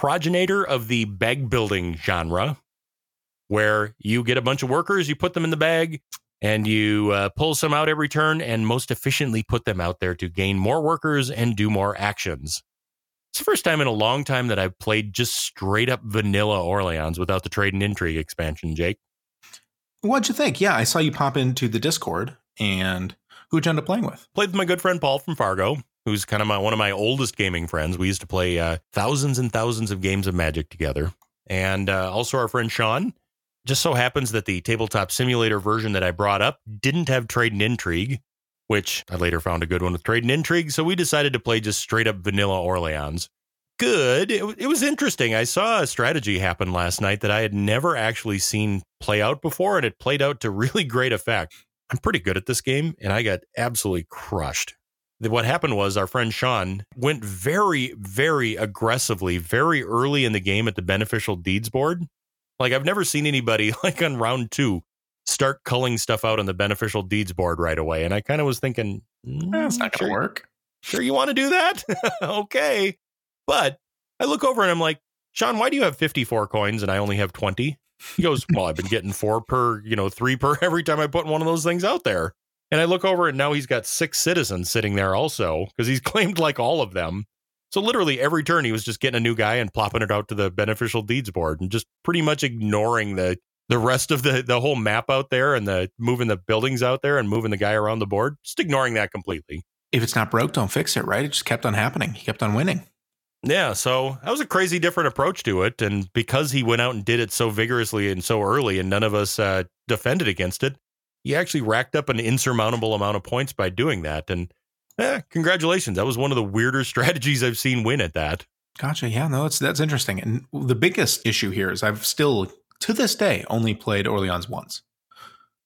progenitor of the bag building genre, where you get a bunch of workers, you put them in the bag, and you uh, pull some out every turn and most efficiently put them out there to gain more workers and do more actions. It's the first time in a long time that I've played just straight up vanilla Orleans without the trade and intrigue expansion, Jake. What'd you think? Yeah, I saw you pop into the Discord and who'd you end up playing with? Played with my good friend Paul from Fargo, who's kind of my one of my oldest gaming friends. We used to play uh, thousands and thousands of games of Magic together. And uh, also our friend Sean. Just so happens that the tabletop simulator version that I brought up didn't have trade and intrigue, which I later found a good one with trade and intrigue. So we decided to play just straight up vanilla Orleans. Good. It, it, was interesting. I saw a strategy happen last night that I had never actually seen play out before, and it played out to really great effect. I'm pretty good at this game, and I got absolutely crushed. What happened was our friend Sean went very, very aggressively, very early in the game at the beneficial deeds board. Like I've never seen anybody (laughs) like on round two start culling stuff out on the beneficial deeds board right away. And I kind of was thinking, mm, that's not going to work. Sure, you want to do that? (laughs) okay. But I look over and I'm like, Sean, why do you have 54 coins and I only have 20? He goes, Well, I've been getting four per, you know, three per (laughs) every time I put one of those things out there. And I look over and now he's got six citizens sitting there also because he's (laughs) claimed like all of them. So literally every turn he was just getting a new guy and plopping it out to the beneficial deeds board and just pretty much ignoring the the rest of the the whole map out there and the moving the buildings out there and moving the guy around the board, just ignoring that completely. If it's not broke, don't fix it, right? It just kept on happening. He kept on winning. Yeah, so that was a crazy different approach to it, and because he went out and did it so vigorously and so early, and none of us uh, defended against it, he actually racked up an insurmountable amount of points by doing that. And eh, congratulations, that was one of the weirder (laughs) strategies I've seen win at that. Gotcha. Yeah, no, that's that's interesting. And the biggest issue here is I've still to this day only played Orleans once.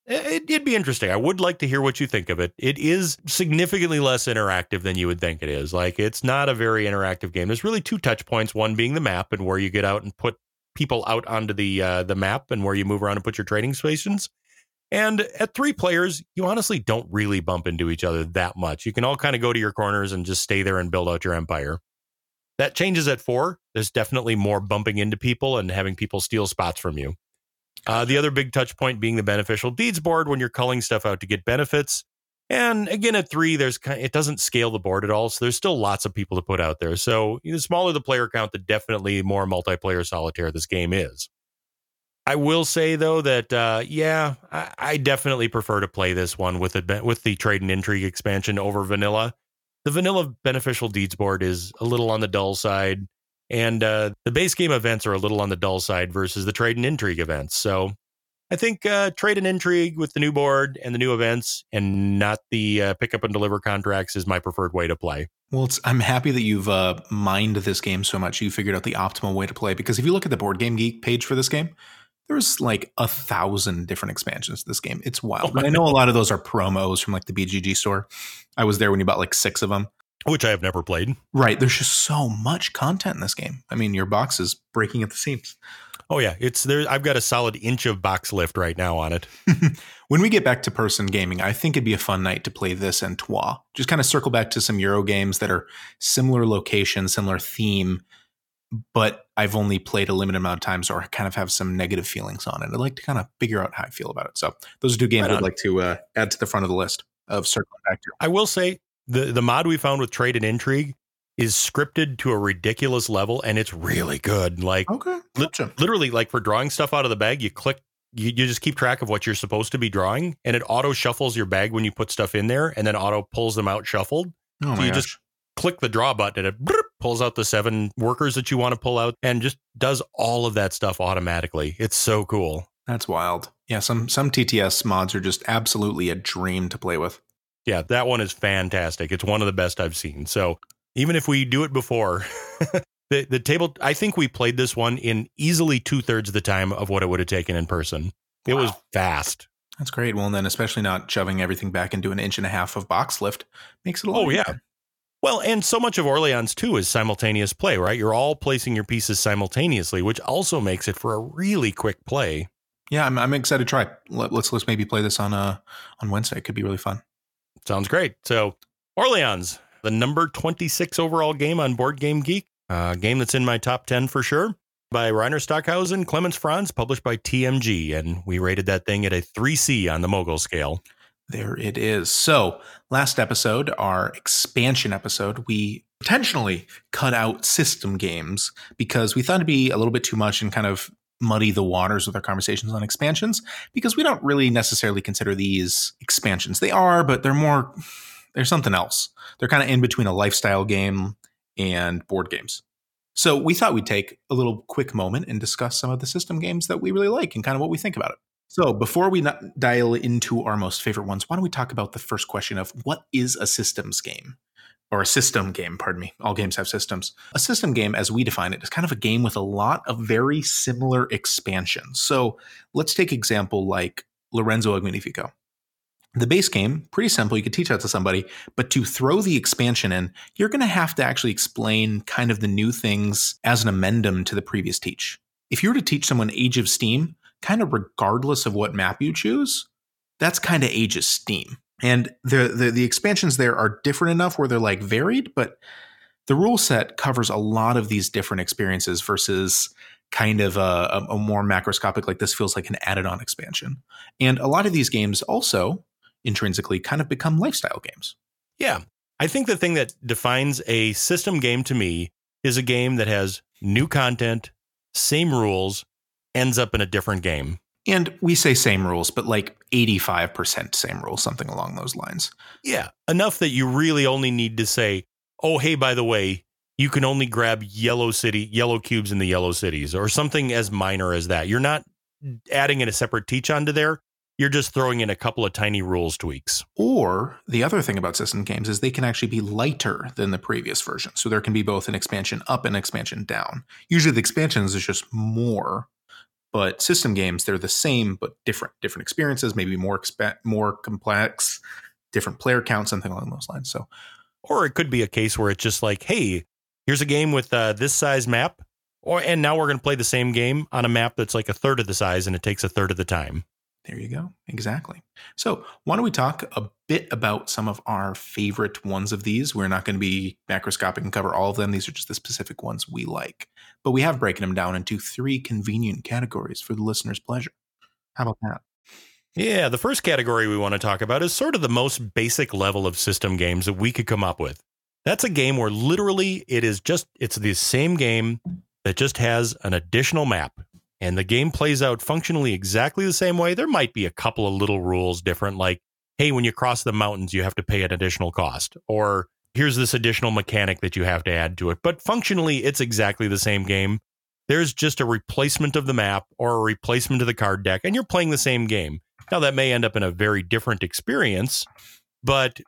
It, would be interesting. I would like to hear what you think of it. It is significantly less interactive than you would think it is. Like it's not a very interactive game. There's really two touch points. One being the map and where you get out and put people out onto the uh, the map and where you move around and put your trading stations. And at three players, you honestly don't really bump into each other that much. You can all kind of go to your corners and just stay there and build out your empire. That changes at four. There's definitely more bumping into people and having people steal spots from you. Uh, the other big touch point being the beneficial deeds board when you're culling stuff out to get benefits. And again, at three, there's kind of, it doesn't scale the board at all, so there's still lots of people to put out there. So the smaller the player count, the definitely more multiplayer solitaire this game is. I will say though that uh, yeah, I, I, definitely prefer to play this one with the with the trade and intrigue expansion over vanilla. The vanilla beneficial deeds board is a little on the dull side. And uh, the base game events are a little on the dull side versus the trade and intrigue events. So I think uh, trade and intrigue with the new board and the new events and not the uh, pick up and deliver contracts is my preferred way to play. Well, I'm happy that you've uh, mined this game so much. You figured out the optimal way to play because if you look at the Board Game Geek page for this game, there's like a thousand different expansions to this game. It's wild. Oh, I know a lot of those are promos from like the BGG store. I was there when you bought like six of them which I have never played. Right. There's just so much content in this game. I mean, your box is breaking at the seams. Oh yeah, it's there. I've got a solid inch of box lift right now on it. (laughs) when we get back to person gaming, I think it'd be a fun night to play this and Troyes. Just kind of circle back to some Euro games that are similar location, similar theme, but I've only played a limited amount of times or kind of have some negative feelings on it. I'd like to kind of figure out how I feel about it. So those are two games right I'd like to uh, add to the front of the list of circling back to. I will say the the mod we found with trade and intrigue is scripted to a ridiculous level and it's really good. Like okay, gotcha. li- literally like for drawing stuff out of the bag, you click you, you just keep track of what you're supposed to be drawing and it auto shuffles your bag when you put stuff in there and then auto pulls them out shuffled. Oh so you gosh. just click the draw button and it pulls out the seven workers that you want to pull out and just does all of that stuff automatically. It's so cool. That's wild. Yeah, some some TTS mods are just absolutely a dream to play with. Yeah, that one is fantastic. It's one of the best I've seen. So even if we do it before, (laughs) the the table, I think we played this one in easily two thirds of the time of what it would have taken in person. It wow. was fast. That's great. Well, and then especially not shoving everything back into an inch and a half of box lift makes it a little. Oh easier. yeah. Well, and so much of Orleans too is simultaneous play, right? You're all placing your pieces simultaneously, which also makes it for a really quick play. Yeah, I'm, I'm excited to try. Let, us let's maybe play this on uh on Wednesday. It could be really fun. Sounds great. So, Orleans, the number 26 overall game on Board Game Geek, a game that's in my top 10 for sure, by Reiner Stockhausen, Clemens Franz, published by TMG. And we rated that thing at a 3C on the mogul scale. There it is. So, last episode, our expansion episode, we intentionally cut out system games because we thought it'd be a little bit too much and kind of muddy the waters with our conversations on expansions because we don't really necessarily consider these expansions. They are, but they're more, they're something else. They're kind of in between a lifestyle game and board games. So we thought we'd take a little quick moment and discuss some of the system games that we really like and kind of what we think about it. So before we dial into our most favorite ones, why don't we talk about the first question of what is a systems game? Or a system game, pardon me. All games have systems. A system game, as we define it, is kind of a game with a lot of very similar expansions. So let's take example like Lorenzo Magnifico. The base game, pretty simple. You could teach that to somebody, but to throw the expansion in, you're going to have to actually explain kind of the new things as an amendum to the previous teach. If you were to teach someone Age of Steam, kind of regardless of what map you choose, that's kind of of Steam. And the, the, the expansions there are different enough where they're like varied, but the rule set covers a lot of these different experiences versus kind of a, a, more macroscopic like this feels like an added on expansion. And a lot of these games also intrinsically kind of become lifestyle games. Yeah. I think the thing that defines a system game to me is a game that has new content same rules ends up in a different game. And we say same rules, but like 85% same rules, something along those lines. Yeah. Enough that you really only need to say, oh, hey, by the way, you can only grab yellow city, yellow cubes in the yellow cities, or something as minor as that. You're not adding in a separate teach onto there. You're just throwing in a couple of tiny rules tweaks. Or the other thing about system games is they can actually be lighter than the previous version. So there can be both an expansion up and expansion down. Usually the expansions is just more but system games, they're the same but different. Different experiences, maybe more exp- more complex, different player count, something along those lines. So, or it could be a case where it's just like, hey, here's a game with uh, this size map, or and now we're going to play the same game on a map that's like a third of the size and it takes a third of the time. There you go. Exactly. So, why don't we talk a bit about some of our favorite ones of these? We're not going to be macroscopic and cover all of them. These are just the specific ones we like. But we have broken them down into three convenient categories for the listener's pleasure. How about that? Yeah, the first category we want to talk about is sort of the most basic level of system games that we could come up with. That's a game where literally it is just it's the same game that just has an additional map and the game plays out functionally exactly the same way. There might be a couple of little rules different, like, hey, when you cross the mountains, you have to pay an additional cost, or here's this additional mechanic that you have to add to it. But functionally, it's exactly the same game. There's just a replacement of the map or a replacement of the card deck, and you're playing the same game. Now, that may end up in a very different experience, but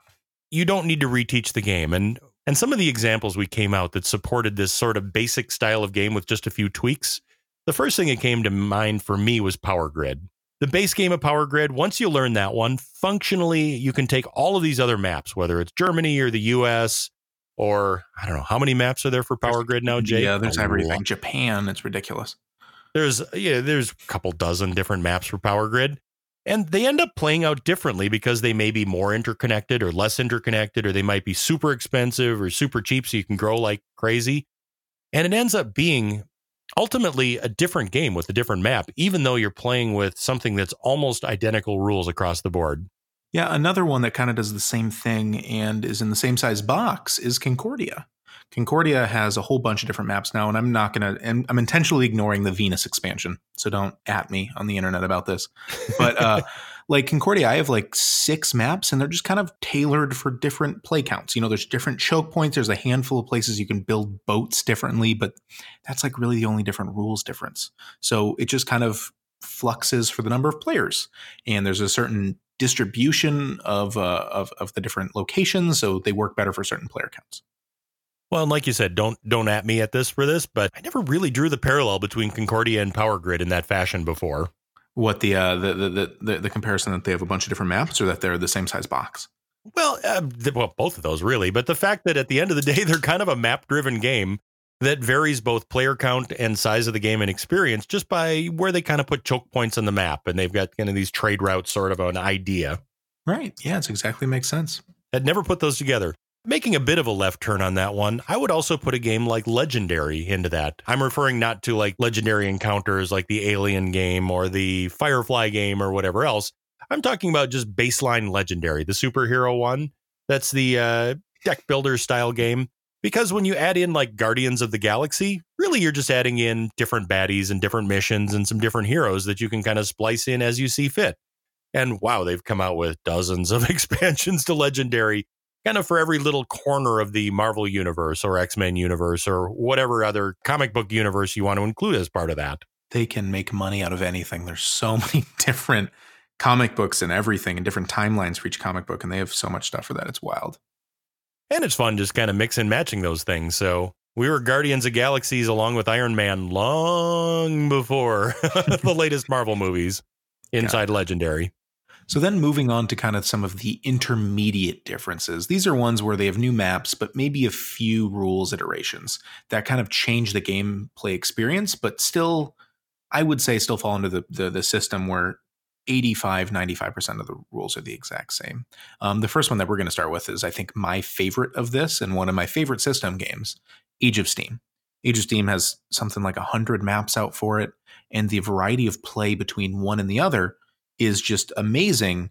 you don't need to reteach the game. And and some of the examples we came out that supported this sort of basic style of game with just a few tweaks the first thing that came to mind for me was Power Grid. The base game of Power Grid, once you learn that one, functionally, you can take all of these other maps, whether it's Germany or the US, or I don't know, how many maps are there for Power Grid now, Jay? Yeah, there's everything. Japan, it's ridiculous. There's yeah, there's a couple dozen different maps for Power Grid. And they end up playing out differently because they may be more interconnected or less interconnected, or they might be super expensive or super cheap so you can grow like crazy. And it ends up being ultimately a different game with a different map, even though you're playing with something that's almost identical rules across the board. Yeah, another one that kind of does the same thing and is in the same size box is Concordia. Concordia has a whole bunch of different maps now, and I'm not gonna. And I'm intentionally ignoring the Venus expansion, so don't at me on the internet about this. But uh, (laughs) like Concordia, I have like six maps and they're just kind of tailored for different play counts. You know, there's different choke points. There's a handful of places you can build boats differently, but that's like really the only different rules difference. So it just kind of fluxes for the number of players. And there's a certain distribution of, uh, of, of the different locations. So they work better for certain player counts. Well, and like you said, don't don't at me at this for this, but I never really drew the parallel between Concordia and Power Grid in that fashion before. What the, uh, the, the the the comparison that they have a bunch of different maps, or that they're the same size box? Well, uh, well, both of those really, but the fact that at the end of the day (laughs) they're kind of a map-driven game that varies both player count and size of the game and experience just by where they kind of put choke points on the map, and they've got kind of these trade routes, sort of an idea. Right. Yeah, it's exactly makes sense. I'd never put those together making a bit of a left turn on that one, I would also put a game like Legendary into that. I'm referring not to like legendary encounters like the Alien game or the Firefly game or whatever else. I'm talking about just baseline Legendary, the superhero one. That's the uh, deck builder style game. Because when you add in like Guardians of the Galaxy, really you're just adding in different baddies and different missions and some different heroes that you can kind of splice in as you see fit. And wow, they've come out with dozens of (laughs) expansions to Legendary, kind of for every little corner of the Marvel universe or X Men universe or whatever other comic book universe you want to include as part of that. They can make money out of anything. There's so (laughs) many different comic books and everything and different timelines for each comic book, and they have so much stuff for that. It's wild. And it's fun just kind of mix and matching those things. So we were Guardians of Galaxies along with Iron Man long before (laughs) the latest Marvel movies (laughs) inside Legendary. So then moving on to kind of some of the intermediate differences. These are ones where they have new maps, but maybe a few rules iterations that kind of change the gameplay experience, but still, I would say, still fall into the, the, the system where 85, 95% of the rules are the exact same. Um, the first one that we're going to start with is, I think, my favorite of this and one of my favorite system games, Age of Steam. Age of Steam has something like 100 maps out for it, and the variety of play between one and the other is just amazing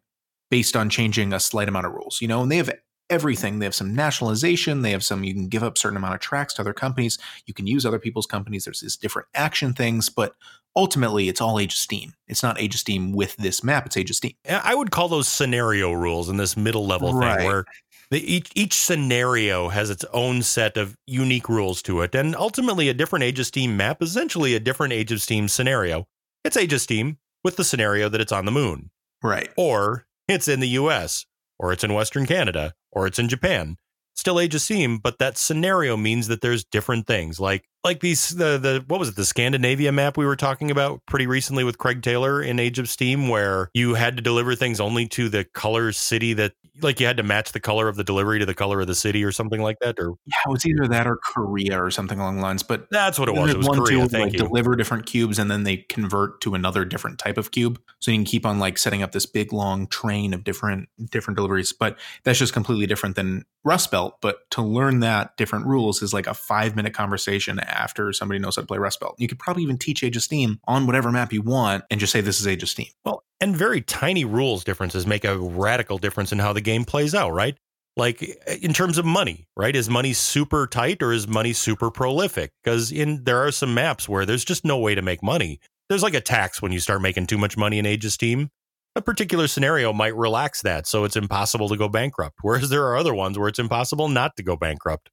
based on changing a slight amount of rules. You know, and they have everything. They have some nationalization. They have some, you can give up certain amount of tracks to other companies. You can use other people's companies. There's these different action things, but ultimately it's all Age of Steam. It's not Age of Steam with this map. It's Age of Steam. I would call those scenario rules in this middle level Right. thing where the, each, each scenario has its own set of unique rules to it. And ultimately, a different Age of Steam map essentially a different Age of Steam scenario. It's Age of Steam with the scenario that it's on the moon, Right. or it's in the US, or it's in Western Canada, or it's in Japan. Still Age of Steam, but that scenario means that there's different things. Like like these the the what was it, the Scandinavia map we were talking about pretty recently with Craig Taylor in Age of Steam, where you had to deliver things only to the color city that like you had to match the color of the delivery to the color of the city or something like that. Or Yeah, it was either that or Korea or something along the lines. But that's what it was. It was one Korea. Thank like, you. Deliver different cubes and then they convert to another different type of cube. So you can keep on like setting up this big long train of different different deliveries. But that's just completely different than Rust Belt. But to learn that different rules is like a five minute conversation after somebody knows how to play Rust Belt. You could probably even teach Age of Steam on whatever map you want and just say this is Age of Steam. Well, and very tiny rules differences make a radical difference in how the game plays out, right? Like in terms of money, right? Is money super tight or is money super prolific? Because in there are some maps where there's just no way to make money. There's like a tax when you start making too much money in Age of Steam. A particular scenario might relax that, so it's impossible to go bankrupt. Whereas there are other ones where it's impossible not to go bankrupt.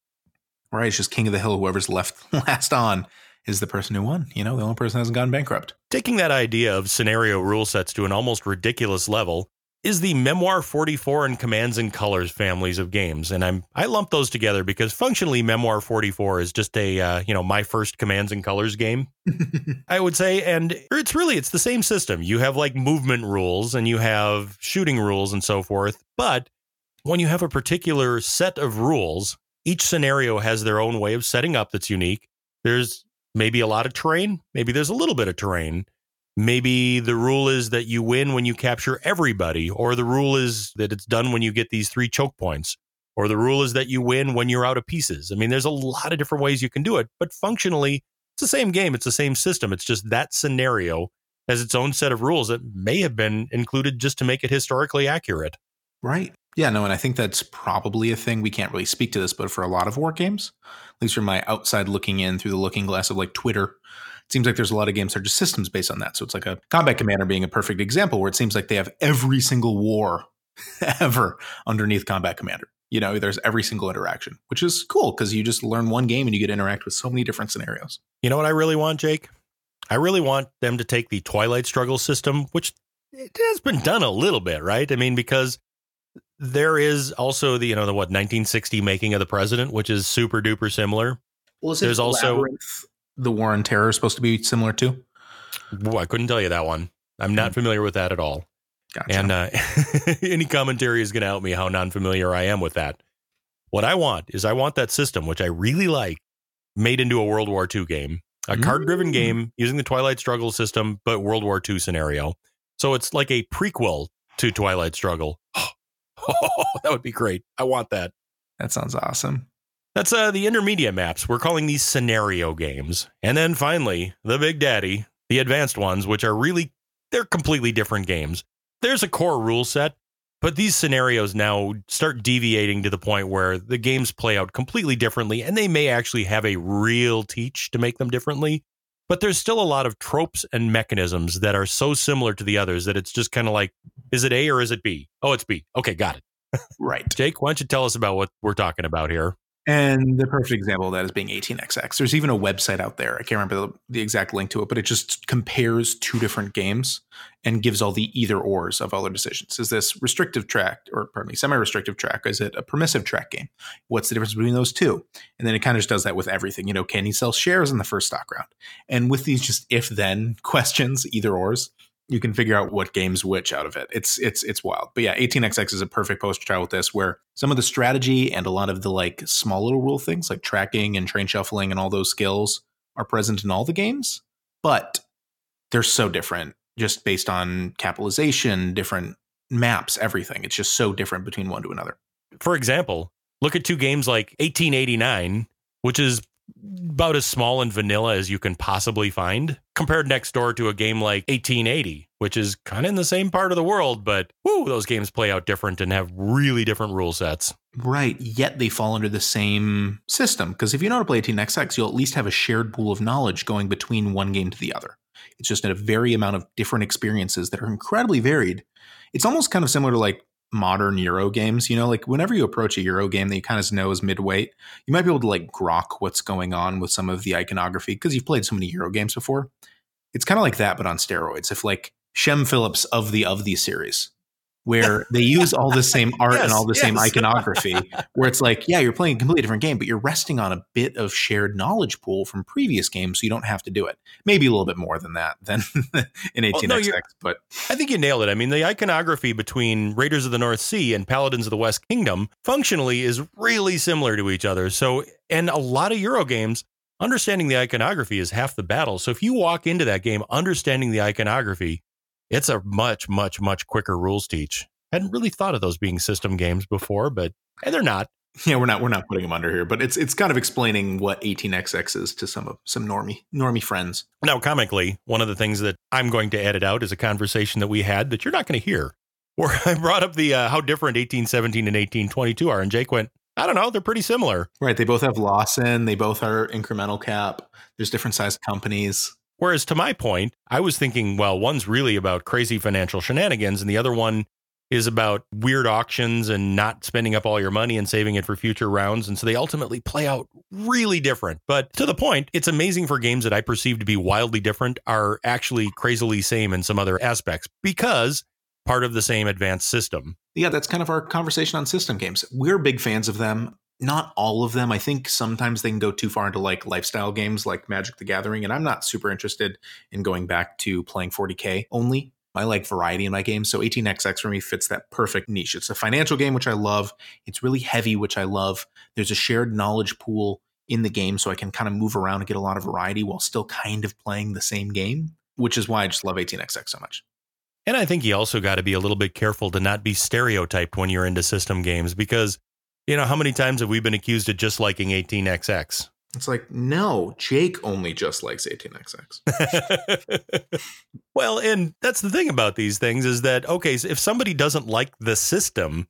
Right? It's just king of the hill. Whoever's left (laughs) last on is the person who won. You know, the only person who hasn't gone bankrupt. Taking that idea of scenario rule sets to an almost ridiculous level is the Memoir 44 and Commands and Colors families of games, and I'm I lump those together because functionally Memoir 44 is just a uh, you know my first Commands and Colors game, (laughs) I would say, and it's really it's the same system. You have like movement rules and you have shooting rules and so forth, but when you have a particular set of rules, each scenario has their own way of setting up that's unique. There's maybe a lot of terrain, maybe there's a little bit of terrain. Maybe the rule is that you win when you capture everybody, or the rule is that it's done when you get these three choke points, or the rule is that you win when you're out of pieces. I mean, there's a lot of different ways you can do it, but functionally, it's the same game, it's the same system. It's just that scenario has its own set of rules that may have been included just to make it historically accurate. Right. Yeah, no, and I think that's probably a thing. We can't really speak to this, but for a lot of war games, at least from my outside looking in through the looking glass of like Twitter, it seems like there's a lot of games that are just systems based on that. So it's like a combat commander being a perfect example where it seems like they have every single war (laughs) ever underneath combat commander. You know, there's every single interaction, which is cool because you just learn one game and you get to interact with so many different scenarios. You know what I really want, Jake? I really want them to take the Twilight Struggle system, which it has been done a little bit, right? I mean, because there is also the, you know, the what, 1960 making of the president, which is super duper similar. Well, is There's also- the War on Terror is supposed to be similar too. Ooh, I couldn't tell you that one. I'm not familiar with that at all. Gotcha. And uh, (laughs) any commentary is going to help me how non familiar I am with that. What I want is I want that system, which I really like, made into a World War II game, a card driven Mm. game using the Twilight Struggle system, but World War II scenario. So it's like a prequel to Twilight Struggle. (laughs) that would be great. I want that. that sounds awesome. That's uh, the intermediate maps. We're calling these scenario games. And then finally, the big daddy, the advanced ones, which are really, they're completely different games. There's a core rule set, But these scenarios now start deviating to the point where the games play out completely differently, and they may actually have a real teach to make them differently. But there's still a lot of tropes and mechanisms that are so similar to the others that it's just kind of like, is it A or is it B? Oh, it's B. Okay, got it. Right. Jake, why don't you tell us about what we're talking about here? And the perfect example of that is being 18xx. There's even a website out there. I can't remember the, the, exact link to it, but it just compares two different games and gives all the either ors of other decisions. Is this restrictive track or pardon me, semi-restrictive track? Is it a permissive track game? What's the difference between those two? And then it kind of just does that with everything. You know, can he sell shares in the first stock round? And with these just if-then (laughs) questions, either ors, you can figure out what games which out of it. It's it's it's wild. But yeah, 18xx is a perfect poster child with this, where some of the strategy and a lot of the like small little rule things like tracking and train shuffling and all those skills are present in all the games, but they're so different just based on capitalization, different maps, everything. It's just so different between one to another. For example, look at two games like 1889, which is about as small and vanilla as you can possibly find compared next door to a game like 1880 which is kind of in the same part of the world but whoo, those games play out different and have really different rule sets. Right yet they fall under the same system because if you know how to play 18xx you'll at least have a shared pool of knowledge going between one game to the other. It's just a very amount of different experiences that are incredibly varied. It's almost kind of similar to like modern Euro games. You know, like whenever you approach a Euro game that you kind of know is midweight, you might be able to like grok what's going on with some of the iconography because you've played so many Euro games before. It's kind of like that, but on steroids. If like Shem Phillips of the of the series where they use all the same (laughs) art yes, and all the yes. same (laughs) iconography where it's like yeah you're playing a completely different game but you're resting on a bit of shared knowledge pool from previous games so you don't have to do it. Maybe a little bit more than that than (laughs) in 18xx well, no, but i think you nailed it. I mean the iconography between raiders of the north sea and paladins of the west kingdom functionally is really similar to each other. So and a lot of euro games understanding the iconography is half the battle. So if you walk into that game understanding the iconography it's a much, much, much quicker rules teach. Hadn't really thought of those being system games before, but and they're not. Yeah, we're not we're not putting them under here, but it's it's kind of explaining what 18xx is to some of some normie normie friends. Now, comically, one of the things that I'm going to edit out is a conversation that we had that you're not going to hear, (laughs) where I brought up the uh, how different 1817 and 1822 are, and Jake went, I don't know, they're pretty similar. Right, they both have Lawson, they both are incremental cap. There's different sized companies. Whereas to my point, I was thinking, well, one's really about crazy financial shenanigans, and the other one is about weird auctions and not spending up all your money and saving it for future rounds. And so they ultimately play out really different. But to the point, it's amazing for games that I perceive to be wildly different are actually crazily same in some other aspects because part of the same advanced system. Yeah, that's kind of our conversation on system games. We're big fans of them not all of them. I think sometimes they can go too far into like lifestyle games like Magic the Gathering, and I'm not super interested in going back to playing 40k only. I like variety in my games, so 18xx for me fits that perfect niche. It's a financial game, which I love. It's really heavy, which I love. There's a shared knowledge pool in the game, so I can kind of move around and get a lot of variety while still kind of playing the same game, which is why I just love 18xx so much. And I think you also got to be a little bit careful to not be stereotyped when you're into system games because you know, how many times have we been accused of just liking 18XX? It's like, no, Jake only just likes 18XX. (laughs) well, and that's the thing about these things is that, okay, so if somebody doesn't like the system,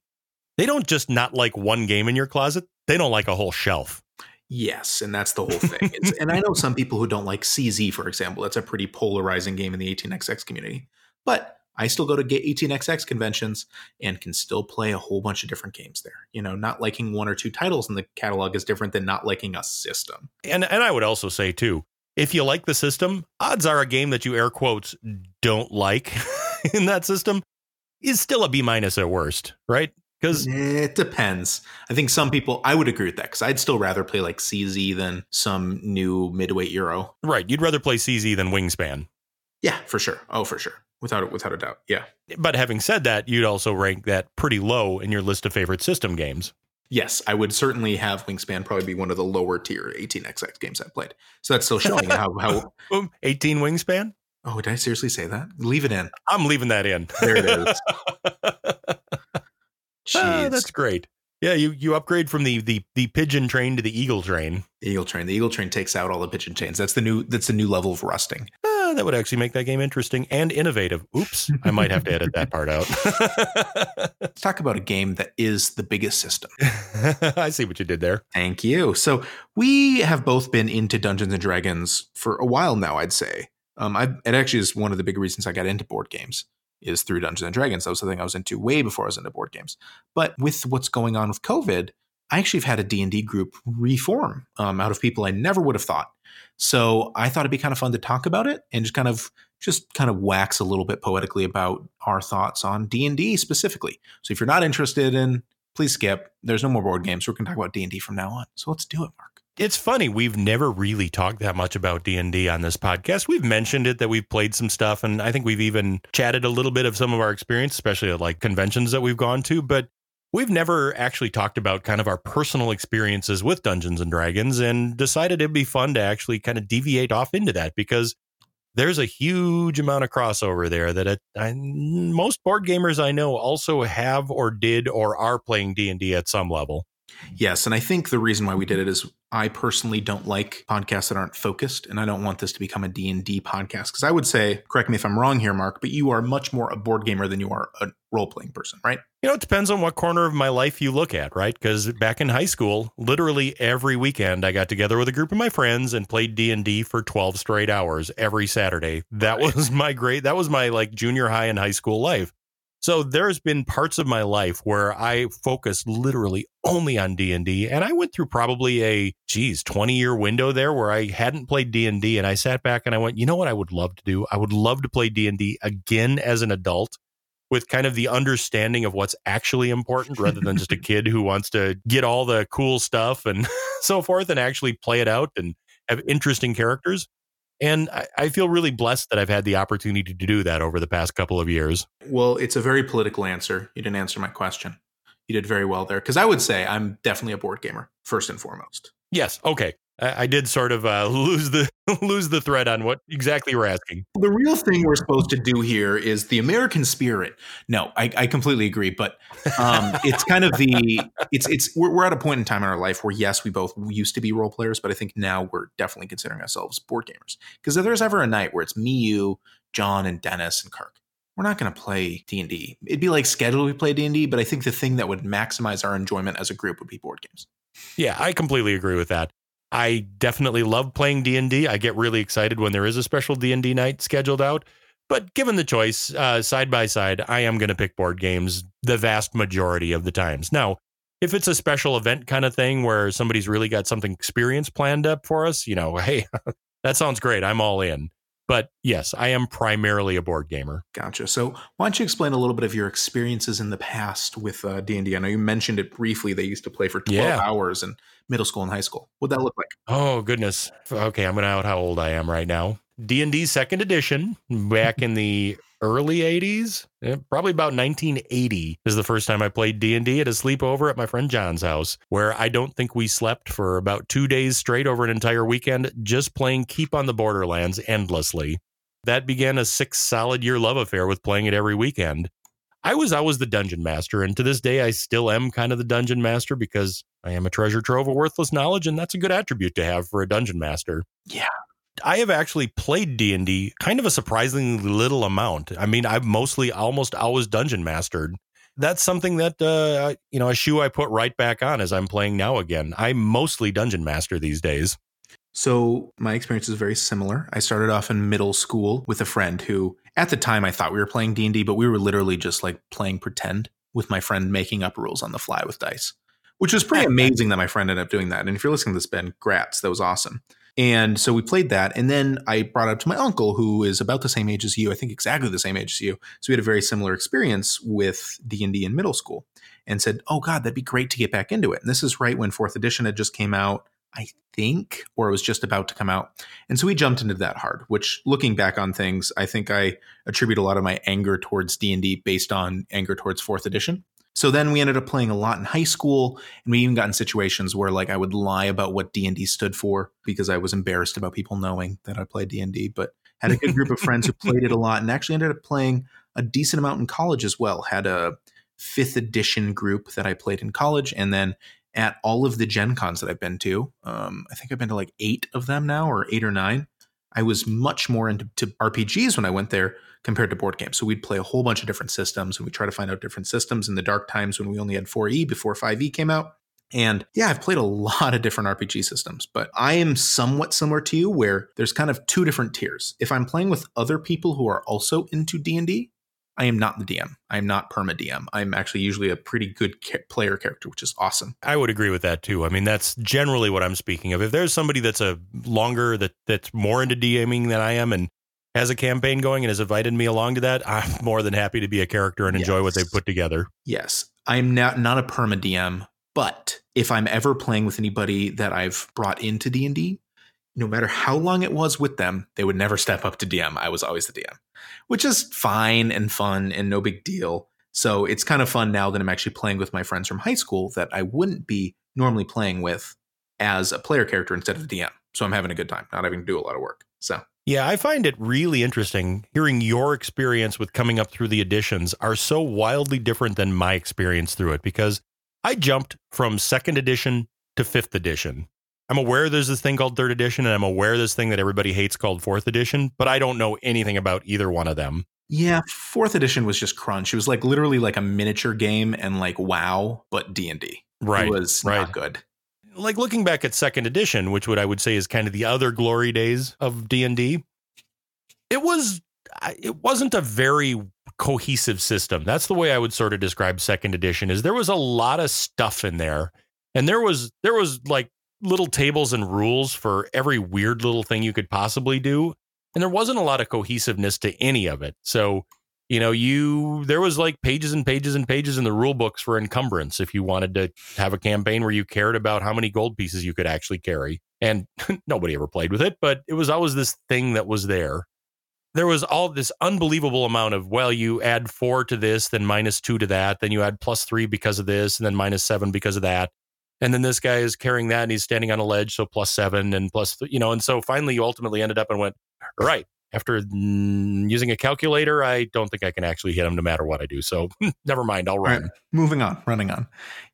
they don't just not like one game in your closet, they don't like a whole shelf. Yes, and that's the whole thing. and I know some people who don't like CZ, for example. That's a pretty polarizing game in the 18XX community. But I still go to get 18xx conventions and can still play a whole bunch of different games there. You know, not liking one or two titles in the catalog is different than not liking a system. And and I would also say too, if you like the system, odds are a game that you air quotes don't like (laughs) in that system is still a B minus at worst, right? Because it depends. I think some people, I would agree with that because I'd still rather play like CZ than some new midweight Euro. Right. You'd rather play CZ than Wingspan. Yeah, for sure. Oh, for sure without without a doubt. Yeah. But having said that, you'd also rank that pretty low in your list of favorite system games. Yes, I would certainly have Wingspan probably be one of the lower tier 18xx games I've played. So that's still showing how how (laughs) 18 Wingspan. Oh, did I seriously say that? Leave it in. I'm leaving that in. There it is. (laughs) Ah, that's great. Yeah, you you upgrade from the the the pigeon train to the eagle train. The eagle train. The eagle train takes out all the pigeon chains. That's the new that's the new level of rusting. Ah, that would actually make that game interesting and innovative. Oops, I might have to edit that part out. (laughs) Let's talk about a game that is the biggest system. (laughs) I see what you did there. Thank you. So we have both been into Dungeons and Dragons for a while now, I'd say. Um, I, it actually is one of the big reasons I got into board games is through Dungeons and Dragons. That was something I was into way before I was into board games. But with what's going on with COVID, I actually have had a D&D group reform um, out of people I never would have thought. So I thought it'd be kind of fun to talk about it and just kind of just kind of wax a little bit poetically about our thoughts on D&D specifically. So if you're not interested in, please skip. There's no more board games. We're going to talk about D&D from now on. So let's do it, Mark. It's funny we've never really talked that much about D&D on this podcast. We've mentioned it that we've played some stuff and I think we've even chatted a little bit of some of our experience, especially at like conventions that we've gone to, but we've never actually talked about kind of our personal experiences with Dungeons and Dragons and decided it'd be fun to actually kind of deviate off into that because there's a huge amount of crossover there that it, I, most board gamers I know also have or did or are playing D&D at some level. Yes, and I think the reason why we did it is I personally don't like podcasts that aren't focused, and I don't want this to become a D&D podcast because I would say, correct me if I'm wrong here, Mark, but you are much more a board gamer than you are a role-playing person, right? You know, it depends on what corner of my life you look at, right? Because back in high school, literally every weekend, I got together with a group of my friends and played D and D for twelve straight hours every Saturday. That was (laughs) my great. That was my like junior high and high school life. So there's been parts of my life where I focused literally only on D&D and I went through probably a geez 20 year window there where I hadn't played D&D and I sat back and I went, "You know what I would love to do? I would love to play D&D again as an adult." With kind of the understanding of what's actually important rather than just a (laughs) kid who wants to get all the cool stuff and (laughs) so forth and actually play it out and have interesting characters. And I, I, feel really blessed that I've had the opportunity to do that over the past couple of years. Well, it's a very political answer. You didn't answer my question. You did very well there. Because I would say I'm definitely a board gamer, first and foremost. Yes. Okay. I, did sort of uh, (laughs) lose the (laughs) lose the thread on what exactly you're asking. The real thing we're supposed to do here is the American spirit. No, I, I completely agree, but um, it's kind of the (laughs) it's it's we're, we're at a point in time in our life where yes, we both used to be role players, but I think now we're definitely considering ourselves board gamers. Because if there's ever a night where it's me, you, John, and Dennis and Kirk, we're not going to play D&D. It'd be like scheduled we play D&D, but I think the thing that would maximize our enjoyment as a group would be board games. Yeah, I completely agree with that. I definitely love playing D&D. I get really excited when there is a special D&D night scheduled out. But given the choice, uh, side by side, I am going to pick board games the vast majority of the times. Now, if it's a special event kind of thing where somebody's really got something experience planned up for us, you know, hey, (laughs) that sounds great. I'm all in. But yes, I am primarily a board gamer. Gotcha. So why don't you explain a little bit of your experiences in the past with uh, D&D? I know you mentioned it briefly. They used to play for 12 yeah. hours in middle school and high school. What'd that look like? Oh, goodness. Okay, I'm going to out how old I am right now. D&D second edition back in the early 80s eh, probably about 1980 is the first time i played d&d at a sleepover at my friend john's house where i don't think we slept for about two days straight over an entire weekend just playing keep on the borderlands endlessly. That began a six solid year love affair with playing it every weekend. I was always the dungeon master and to this day i still am kind of the dungeon master because i am a treasure trove of worthless knowledge and that's a good attribute to have for a dungeon master. Yeah I have actually played D and D kind of a surprisingly little amount. I mean, I've mostly almost always dungeon mastered. That's something that uh, you know a shoe I put right back on as I'm playing now again. I mostly dungeon master these days. So my experience is very similar. I started off in middle school with a friend who, at the time, I thought we were playing D and D, but we were literally just like playing pretend with my friend, making up rules on the fly with dice, which was pretty (laughs) amazing that my friend ended up doing that. And if you're listening to this, Ben, grats, that was awesome. And so we played that. And then I brought up to my uncle, who is about the same age as you, I think exactly the same age as you. So we had a very similar experience with D&D in middle school and said, oh God, that'd be great to get back into it. And this is right when fourth edition had just came out, I think, or it was just about to come out. And so we jumped into that hard, which looking back on things, I think I attribute a lot of my anger towards D&D based on anger towards fourth edition. So then we ended up playing a lot in high school, and we even got in situations where like I would lie about what D and D stood for because I was embarrassed about people knowing that I played D and D. But had a good group of friends who played it a lot, and actually ended up playing a decent amount in college as well. Had a fifth edition group that I played in college, and then at all of the Gen Cons that I've been to, um, I think I've been to like eight of them now, or eight or nine. I was much more into RPGs when I went there compared to board games. So we'd play a whole bunch of different systems and we try to find out different systems in the dark times when we only had 4E before 5E came out. And yeah, I've played a (laughs) lot of different RPG systems, but I am somewhat similar to you where there's kind of two different tiers. If I'm playing with other people who are also into D&D, I am not the DM. I am not perma DM. I'm actually usually a pretty good ca- player character, which is awesome. I would agree with that too. I mean, that's generally what I'm speaking of. If there's somebody that's a longer that that's more into DMing than I am and has a campaign going and has invited me along to that, I'm (laughs) more than happy to be a character and enjoy yes. what they've put together. Yes. I'm not not a perma DM, but if I'm ever playing with anybody that I've brought into D&D, no matter how long it was with them, they would never step up to DM. I was always the DM, which is fine and fun and no big deal. So it's kind of fun now that I'm actually playing with my friends from high school that I wouldn't be normally playing with as a player character instead of the DM. So I'm having a good time, not having to do a lot of work. So yeah, I find it really interesting hearing your experience with coming up through the editions are so wildly different than my experience through it because I jumped from second edition to fifth edition. I'm aware there's this thing called third edition, and I'm aware this thing that everybody hates called fourth edition, but I don't know anything about either one of them. Yeah, fourth edition was just crunch. It was like literally like a miniature game and like WoW, but D and D. Right, it was right. not good like looking back at second edition, which what I would say is kind of the other glory days of D and D, it was it wasn't a very cohesive system. That's the way I would sort of describe second edition. Is there was a lot of stuff in there, and there was there was like little tables and rules for every weird little thing you could possibly do, and there wasn't a lot of cohesiveness to any of it. So you know, you there was like pages and pages and pages in the rule books for encumbrance if you wanted to have a campaign where you cared about how many gold pieces you could actually carry. And (laughs) nobody ever played with it, but it was always this thing that was there. There was all this unbelievable amount of, well, you add four to this, then minus two to that, then you add plus three because of this, and then minus seven because of that. And then this guy is carrying that and he's standing on a ledge, so plus seven and plus, you know, and so finally you ultimately ended up and went, right, after using a calculator, I don't think I can actually hit him no matter what I do. So (laughs) never mind, I'll run. Right. Moving on, running on.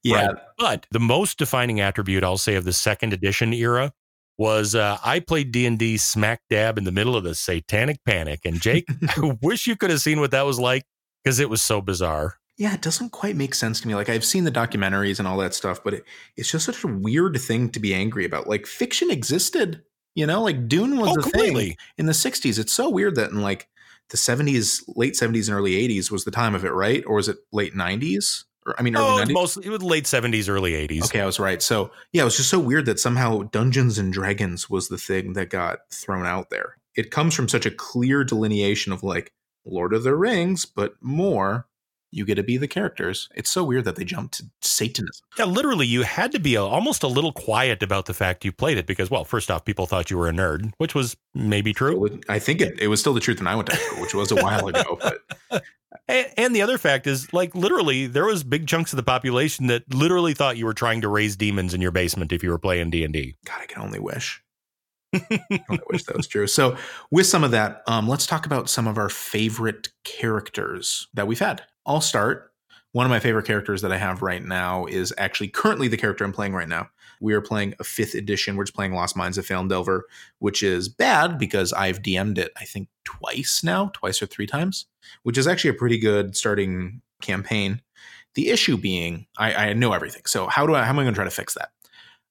Yeah. Right. But the most defining attribute I'll say of the second edition era was uh, I played D and D smack dab in the middle of the Satanic Panic, and Jake, (laughs) I wish you could have seen what that was like because it was so bizarre. Yeah, it doesn't quite make sense to me. Like I've seen the documentaries and all that stuff, but it, it's just such a weird thing to be angry about. Like fiction existed you know, like Dune was oh, a completely. thing in the 60s. It's so weird that in like the 70s, late 70s and early 80s was the time of it, right? Or was it late 90s? Or I mean, early oh, 90s? Mostly, it was late 70s, early 80s. Okay, I was right. So yeah, it was just so weird that somehow Dungeons and Dragons was the thing that got thrown out there. It comes from such a clear delineation of like Lord of the Rings, but more you get to be the characters. It's so weird that they jumped to Satanism. Yeah, literally, you had to be a, almost a little quiet about the fact you played it because, well, first off, people thought you were a nerd, which was maybe true. I think it, it was still the truth when I went to school, which was a while ago. (laughs) But and, and the other fact is, like, literally, there was big chunks of the population that literally thought you were trying to raise demons in your basement if you were playing D and D. God, I can only wish. I wish that was true. So, with some of that, um, let's talk about some of our favorite characters that we've had. I'll start. One of my favorite characters that I have right now is actually currently the character I'm playing right now. We are playing a fifth edition. We're just playing Lost Mines of Phandelver, which is bad because I've DM'd it, I think, twice now, twice or three times, which is actually a pretty good starting campaign. The issue being, I, I know everything. So how do I how am I going to try to fix that?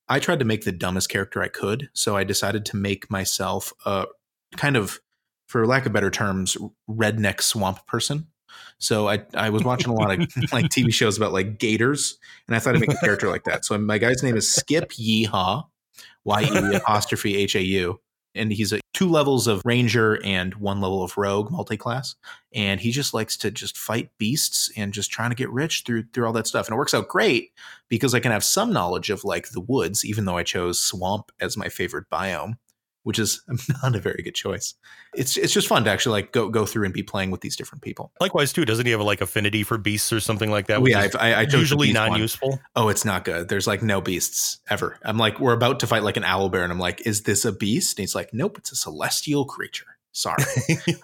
I tried to make the dumbest character I could. So I decided to make myself a kind of, for lack of better terms, redneck swamp person. So I I was watching a lot of (laughs) like TV shows about like gators, and I thought I'd make a character like that. So my guy's name is Skip Yeehaw, Y E apostrophe H A U, and he's a two levels of ranger and one level of rogue multi-class, and he just likes to just fight beasts and just trying to get rich through through all that stuff, and it works out great because I can have some knowledge of like the woods, even though I chose swamp as my favorite biome which is (laughs) not a very good choice. It's it's just fun to actually like go go through and be playing with these different people. Likewise, too, doesn't he have like affinity for beasts or something like that? Yeah, I, I, I usually non useful. Oh, it's not good. There's like no beasts ever. I'm like, we're about to fight like an owl bear, and I'm like, is this a beast? And he's like, nope, it's a celestial creature. Sorry,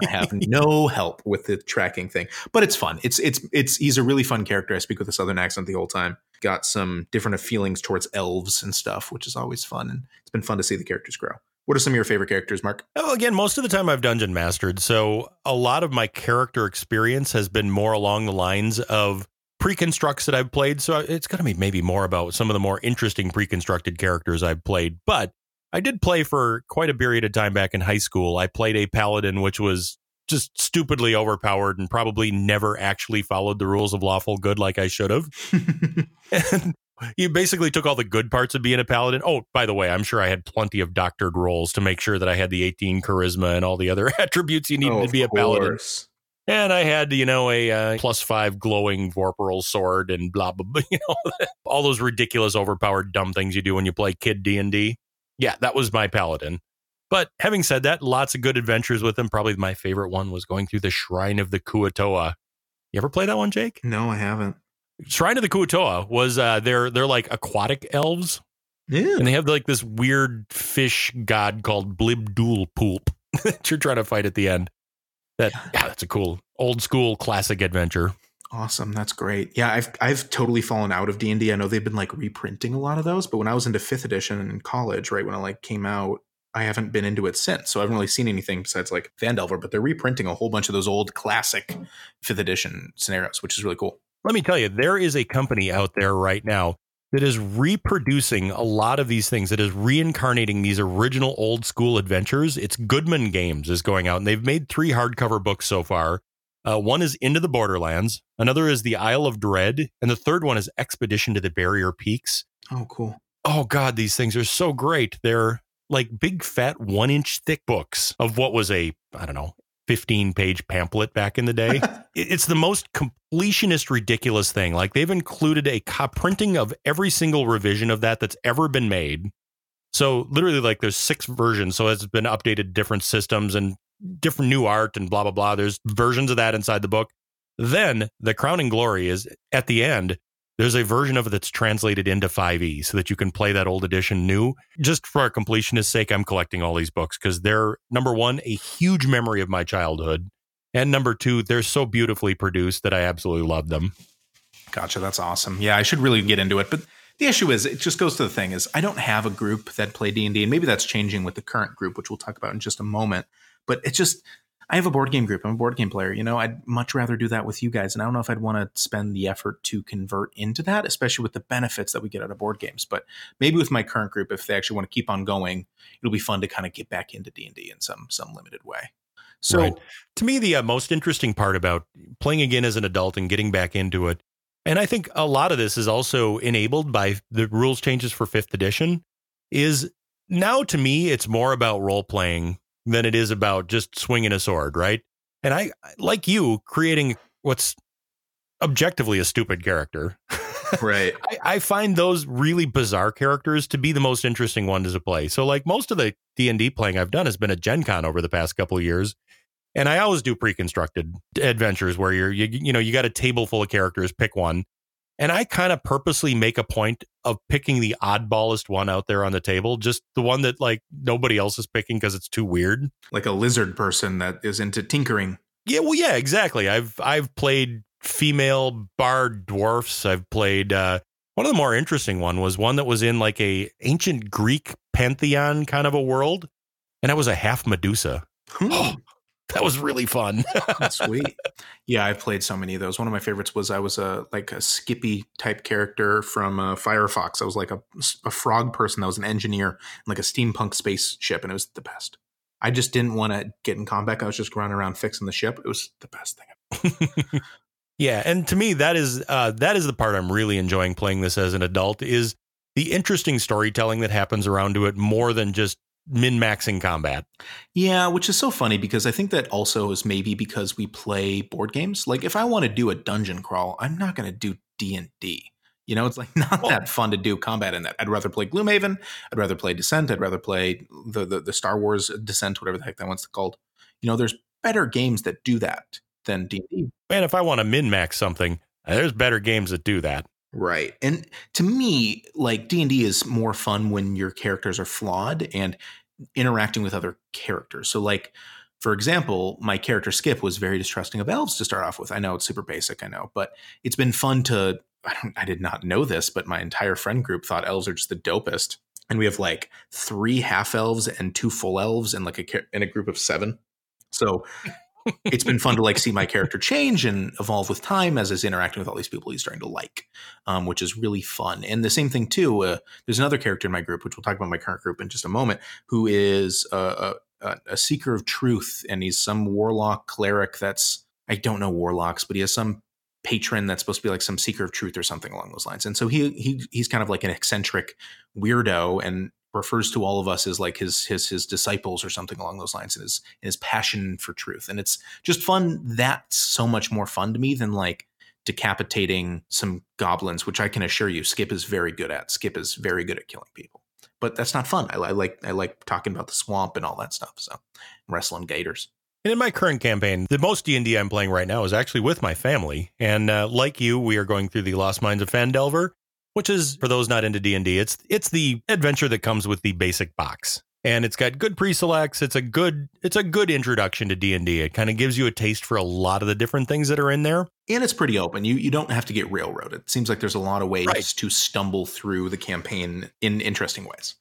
I have (laughs) no help with the tracking thing, but it's fun. It's it's it's he's a really fun character. I speak with a southern accent the whole time. Got some different feelings towards elves and stuff, which is always fun, and it's been fun to see the characters grow. What are some of your favorite characters, Mark? Oh, again, most of the time I've dungeon mastered. So a lot of my character experience has been more along the lines of pre-constructs that I've played. So it's going to be maybe more about some of the more interesting pre-constructed characters I've played. But I did play for quite a period of time back in high school. I played a paladin, which was just stupidly overpowered and probably never actually followed the rules of lawful good like I should have. (laughs) and you basically took all the good parts of being a paladin. Oh, by the way, I'm sure I had plenty of doctored rolls to make sure that I had the 18 charisma and all the other (laughs) attributes you needed Oh, to be a paladin. course. And I had, you know, a uh, plus five glowing vorpal sword and blah blah blah. (laughs) You know, (laughs) all those ridiculous, overpowered, dumb things you do when you play kid D and D. Yeah, that was my paladin. But having said that, lots of good adventures with him. Probably my favorite one was going through the Shrine of the Kuo-Toa. You ever play that one, Jake? No, I haven't. Shrine of the Kuo-Toa was uh, they're they're like aquatic elves, Yeah. and they have like this weird fish god called Blibdoolpoolp (laughs) that you're trying to fight at the end. That yeah, that's a cool old school classic adventure. Awesome. That's great. Yeah, I've I've totally fallen out of D&D. I know they've been like reprinting a lot of those, but when I was into 5th edition in college, right when I like came out, I haven't been into it since. So I haven't really seen anything besides like Phandelver, but they're reprinting a whole bunch of those old classic 5th edition scenarios, which is really cool. Let me tell you, there is a company out there right now that is reproducing a lot of these things, that is reincarnating these original old school adventures. It's Goodman Games is going out, and they've made three hardcover books so far. Uh, one is Into the Borderlands, another is The Isle of Dread, and the third one is Expedition to the Barrier Peaks. Oh, cool. Oh, God, these things are so great. They're like big, fat, one inch thick books of what was a, I don't know, 15 page pamphlet back in the day. (laughs) It's the most completionist, ridiculous thing. Like they've included a printing of every single revision of that that's ever been made. So literally, like there's six versions. So it's been updated different systems and different new art and blah blah blah. There's versions of that inside the book. Then the crowning glory is at the end. There's a version of it that's translated into 5e so that you can play that old edition new. Just for our completionist sake, I'm collecting all these books because they're number one, a huge memory of my childhood. And number two, they're so beautifully produced that I absolutely love them. Gotcha. That's awesome. Yeah, I should really get into it. But the issue is, it just goes to the thing is, I don't have a group that play D and D, and maybe that's changing with the current group, which we'll talk about in just a moment. But it's just, I have a board game group. I'm a board game player. You know, I'd much rather do that with you guys, and I don't know if I'd want to spend the effort to convert into that, especially with the benefits that we get out of board games. But maybe with my current group, if they actually want to keep on going, it'll be fun to kind of get back into D and D in some some limited way. So. Right. To me, the uh, most interesting part about playing again as an adult and getting back into it, and I think a lot of this is also enabled by the rules changes for fifth edition, is now to me, it's more about role playing than it is about just swinging a sword, right? And I, like you, creating what's objectively a stupid character. Right. (laughs) I, I find those really bizarre characters to be the most interesting ones to play. So, like most of the D and D playing I've done has been at Gen Con over the past couple of years, and I always do pre-constructed adventures where you're you you know you got a table full of characters, pick one, and I kind of purposely make a point of picking the oddballest one out there on the table, just the one that like nobody else is picking because it's too weird. Like a lizard person that is into tinkering. Yeah, well, yeah, exactly. I've I've played female bard dwarfs. I've played uh, one of the more interesting one was one that was in like a ancient Greek pantheon kind of a world, and I was a half Medusa. (gasps) (gasps) Hmm. That was really fun. (laughs) Sweet. Yeah, I've played so many of those. One of my favorites was I was a like a Skippy type character from uh, Firefly. I was like a, a frog person that was an engineer in like a steampunk spaceship, and it was the best. I just didn't want to get in combat. I was just running around fixing the ship. It was the best thing. (laughs) yeah, and to me, that is uh, that is the part I'm really enjoying playing this as an adult is the interesting storytelling that happens around to it more than just min maxing combat. Yeah, which is so funny because I think that also is maybe because we play board games. Like if I want to do a dungeon crawl, I'm not going to do D and D. You know, it's like (laughs) not Well- that fun to do combat in that. I'd rather play Gloomhaven. I'd rather play Descent. I'd rather play the the, the Star Wars Descent, whatever the heck that one's called. You know, there's better games that do that than D and if I want to min max something, there's better games that do that. Right. And to me, like D&D is more fun when your characters are flawed and interacting with other characters. So like for example, my character Skip was very distrusting of elves to start off with. I know it's super basic, I know, but it's been fun to I don't I did not know this, but my entire friend group thought elves are just the dopest. and we have like three half elves and two full elves and like a in a group of seven. So (laughs) it's been fun to like see my character change and evolve with time as is interacting with all these people he's starting to like, um, which is really fun. And the same thing too. Uh, there's another character in my group, which we'll talk about my current group in just a moment, who is a, a, a seeker of truth, and he's some warlock cleric. That's I don't know warlocks, but he has some patron that's supposed to be like some seeker of truth or something along those lines. And so he he he's kind of like an eccentric weirdo and refers to all of us as like his his his disciples or something along those lines and his and his passion for truth. And it's just fun. That's so much more fun to me than like decapitating some goblins, which I can assure you Skip is very good at. Skip is very good at killing people. But that's not fun. I, I like I like talking about the swamp and all that stuff. So wrestling gators. And in my current campaign, the most D&D I'm playing right now is actually with my family. And uh, like you, we are going through the Lost Mines of Phandelver, which is, for those not into D&D, it's, it's the adventure that comes with the basic box. And it's got good pre-selects. It's a good it's a good introduction to D&D. It kind of gives you a taste for a lot of the different things that are in there. And it's pretty open. You you don't have to get railroaded. It seems like there's a lot of ways right. to stumble through the campaign in interesting ways.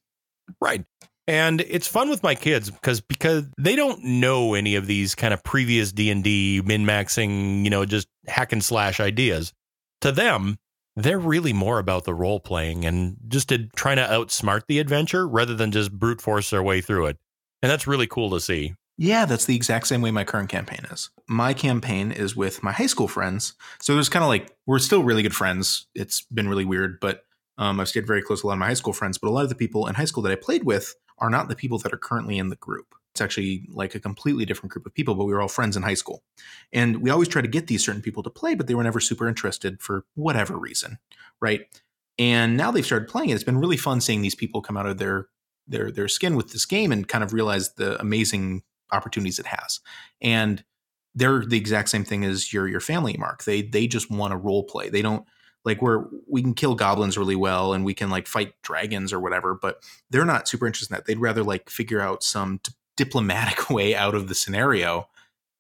Right. And it's fun with my kids because because they don't know any of these kind of previous D&D min-maxing, you know, just hack and slash ideas. To them, they're really more about the role playing and just to, trying to outsmart the adventure rather than just brute force their way through it. And that's really cool to see. Yeah, that's the exact same way my current campaign is. My campaign is with my high school friends. So there's kind of like, we're still really good friends. It's been really weird, but um, I've stayed very close to a lot of my high school friends. But a lot of the people in high school that I played with are not the people that are currently in the group. It's actually like a completely different group of people, but we were all friends in high school. And we always try to get these certain people to play, but they were never super interested for whatever reason, right? And now they've started playing it. It's been really fun seeing these people come out of their their their skin with this game and kind of realize the amazing opportunities it has. And they're the exact same thing as your your family, Mark. They they just want to role play. They don't like we're we can kill goblins really well and we can like fight dragons or whatever but they're not super interested in that they'd rather like figure out some t- diplomatic (laughs) way out of the scenario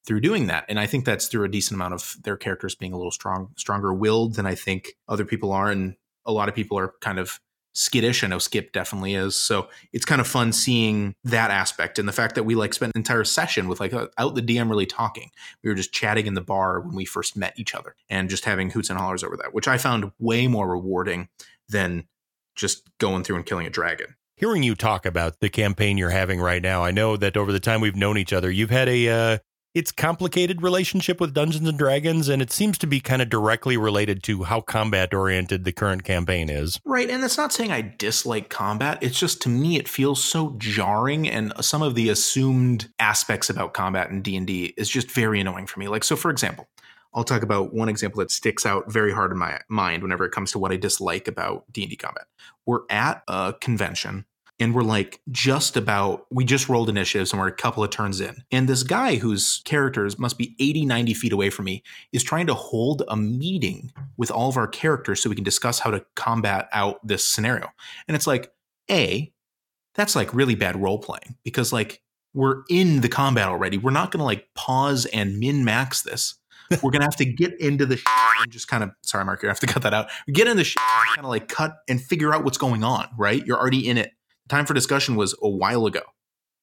through doing that and i think that's through a decent amount of their characters being a little strong stronger willed than i think other people are and a lot of people are kind of skittish. I know Skip definitely is. So it's kind of fun seeing that aspect and the fact that we like spent an entire session with like uh, out the DM really talking. We were just chatting in the bar when we first met each other and just having hoots and hollers over that, which I found way more rewarding than just going through and killing a dragon. Hearing you talk about the campaign you're having right now, I know that over the time we've known each other, you've had a uh, its complicated relationship with Dungeons and Dragons, and it seems to be kind of directly related to how combat oriented the current campaign is. Right, and that's not saying I dislike combat. It's just to me it feels so jarring, and some of the assumed aspects about combat in D and D is just very annoying for me. Like, so for example, I'll talk about one example that sticks out very hard in my mind whenever it comes to what I dislike about D and D combat. We're at a convention and we're like just about we just rolled initiatives and we're a couple of turns in. And this guy whose characters must be 80 90 feet away from me is trying to hold a meeting with all of our characters so we can discuss how to combat out this scenario. And it's like a that's like really bad role playing because like we're in the combat already. We're not going to like pause and min max this. We're gonna have to get into the (laughs) and just kind of sorry mark you have to cut that out. Get in the (laughs) kind of like cut and figure out what's going on right? You're already in it time for discussion was a while ago.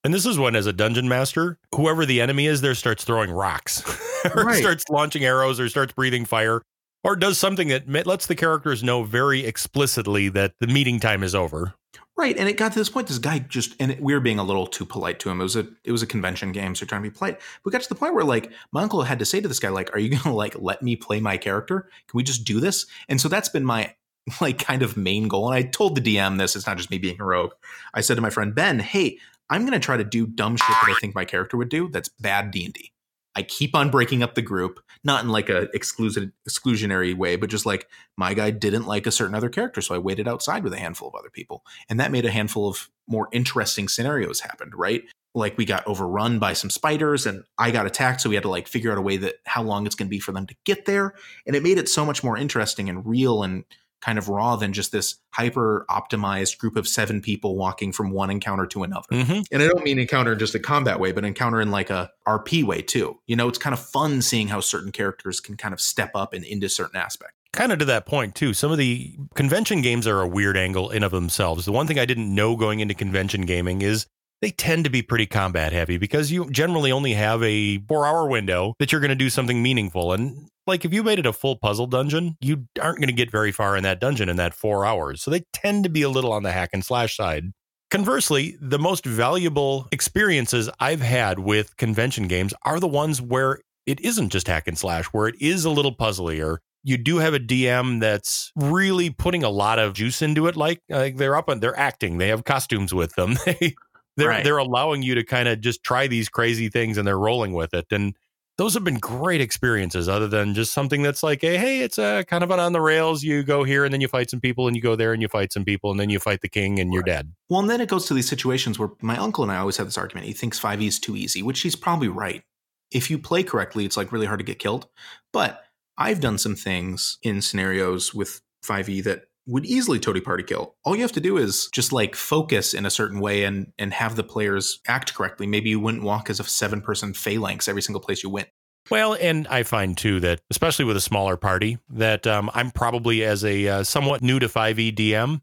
And this is when, as a dungeon master, whoever the enemy is there starts throwing rocks, (laughs) or right. starts launching arrows, or starts breathing fire, or does something that lets the characters know very explicitly that the meeting time is over. Right, and it got to this point. This guy just, and we were being a little too polite to him. It was a, it was a convention game, so trying to be polite. We got to the point where, like, my uncle had to say to this guy, like, "Are you gonna like let me play my character? Can we just do this?" And so that's been my (laughs) like kind of main goal. And I told the DM this, it's not just me being a rogue. I said to my friend Ben, hey, I'm going to try to do dumb shit that I think my character would do. That's bad D&D. I keep on breaking up the group, not in like a exclusion, exclusionary way, but just like my guy didn't like a certain other character, so I waited outside with a handful of other people, and that made a handful of more interesting scenarios happen. Right, like we got overrun by some spiders, and I got attacked, so we had to like figure out a way that how long it's going to be for them to get there, and it made it so much more interesting and real and kind of raw than just this hyper optimized group of seven people walking from one encounter to another. Mhm. And I don't mean encounter in just a combat way, but encounter in like a RP way too. You know, it's kind of fun seeing how certain characters can kind of step up and into certain aspects. kind of to that point too some of the convention games are a weird angle in of themselves the one thing i didn't know going into convention gaming is they tend to be pretty combat heavy because you generally only have a four hour window that you're going to do something meaningful and like if you made it a full puzzle dungeon you aren't going to get very far in that dungeon in that four hours so they tend to be a little on the hack and slash side Conversely, the most valuable experiences I've had with convention games are the ones where it isn't just hack and slash, where it is a little puzzlier. you do have a DM that's really putting a lot of juice into it. Like, like they're up and they're acting, they have costumes with them. (laughs) They they're Right. they're allowing you to kind of just try these crazy things and they're rolling with it. And those have been great experiences, other than just something that's like, a, hey, it's a kind of an on the rails. You go here and then you fight some people, and you go there and you fight some people, and then you fight the king and you're dead. Well, and then it goes to these situations where my uncle and I always have this argument. He thinks 5e is too easy, which he's probably right. If you play correctly, it's like really hard to get killed. But I've done some things in scenarios with 5e that would easily totally party kill. All you have to do is just like focus in a certain way and and have the players act correctly. Maybe you wouldn't walk as a seven person phalanx every single place you went. Well, and I find too that, especially with a smaller party, that um, I'm probably as a uh, somewhat new to 5e DM,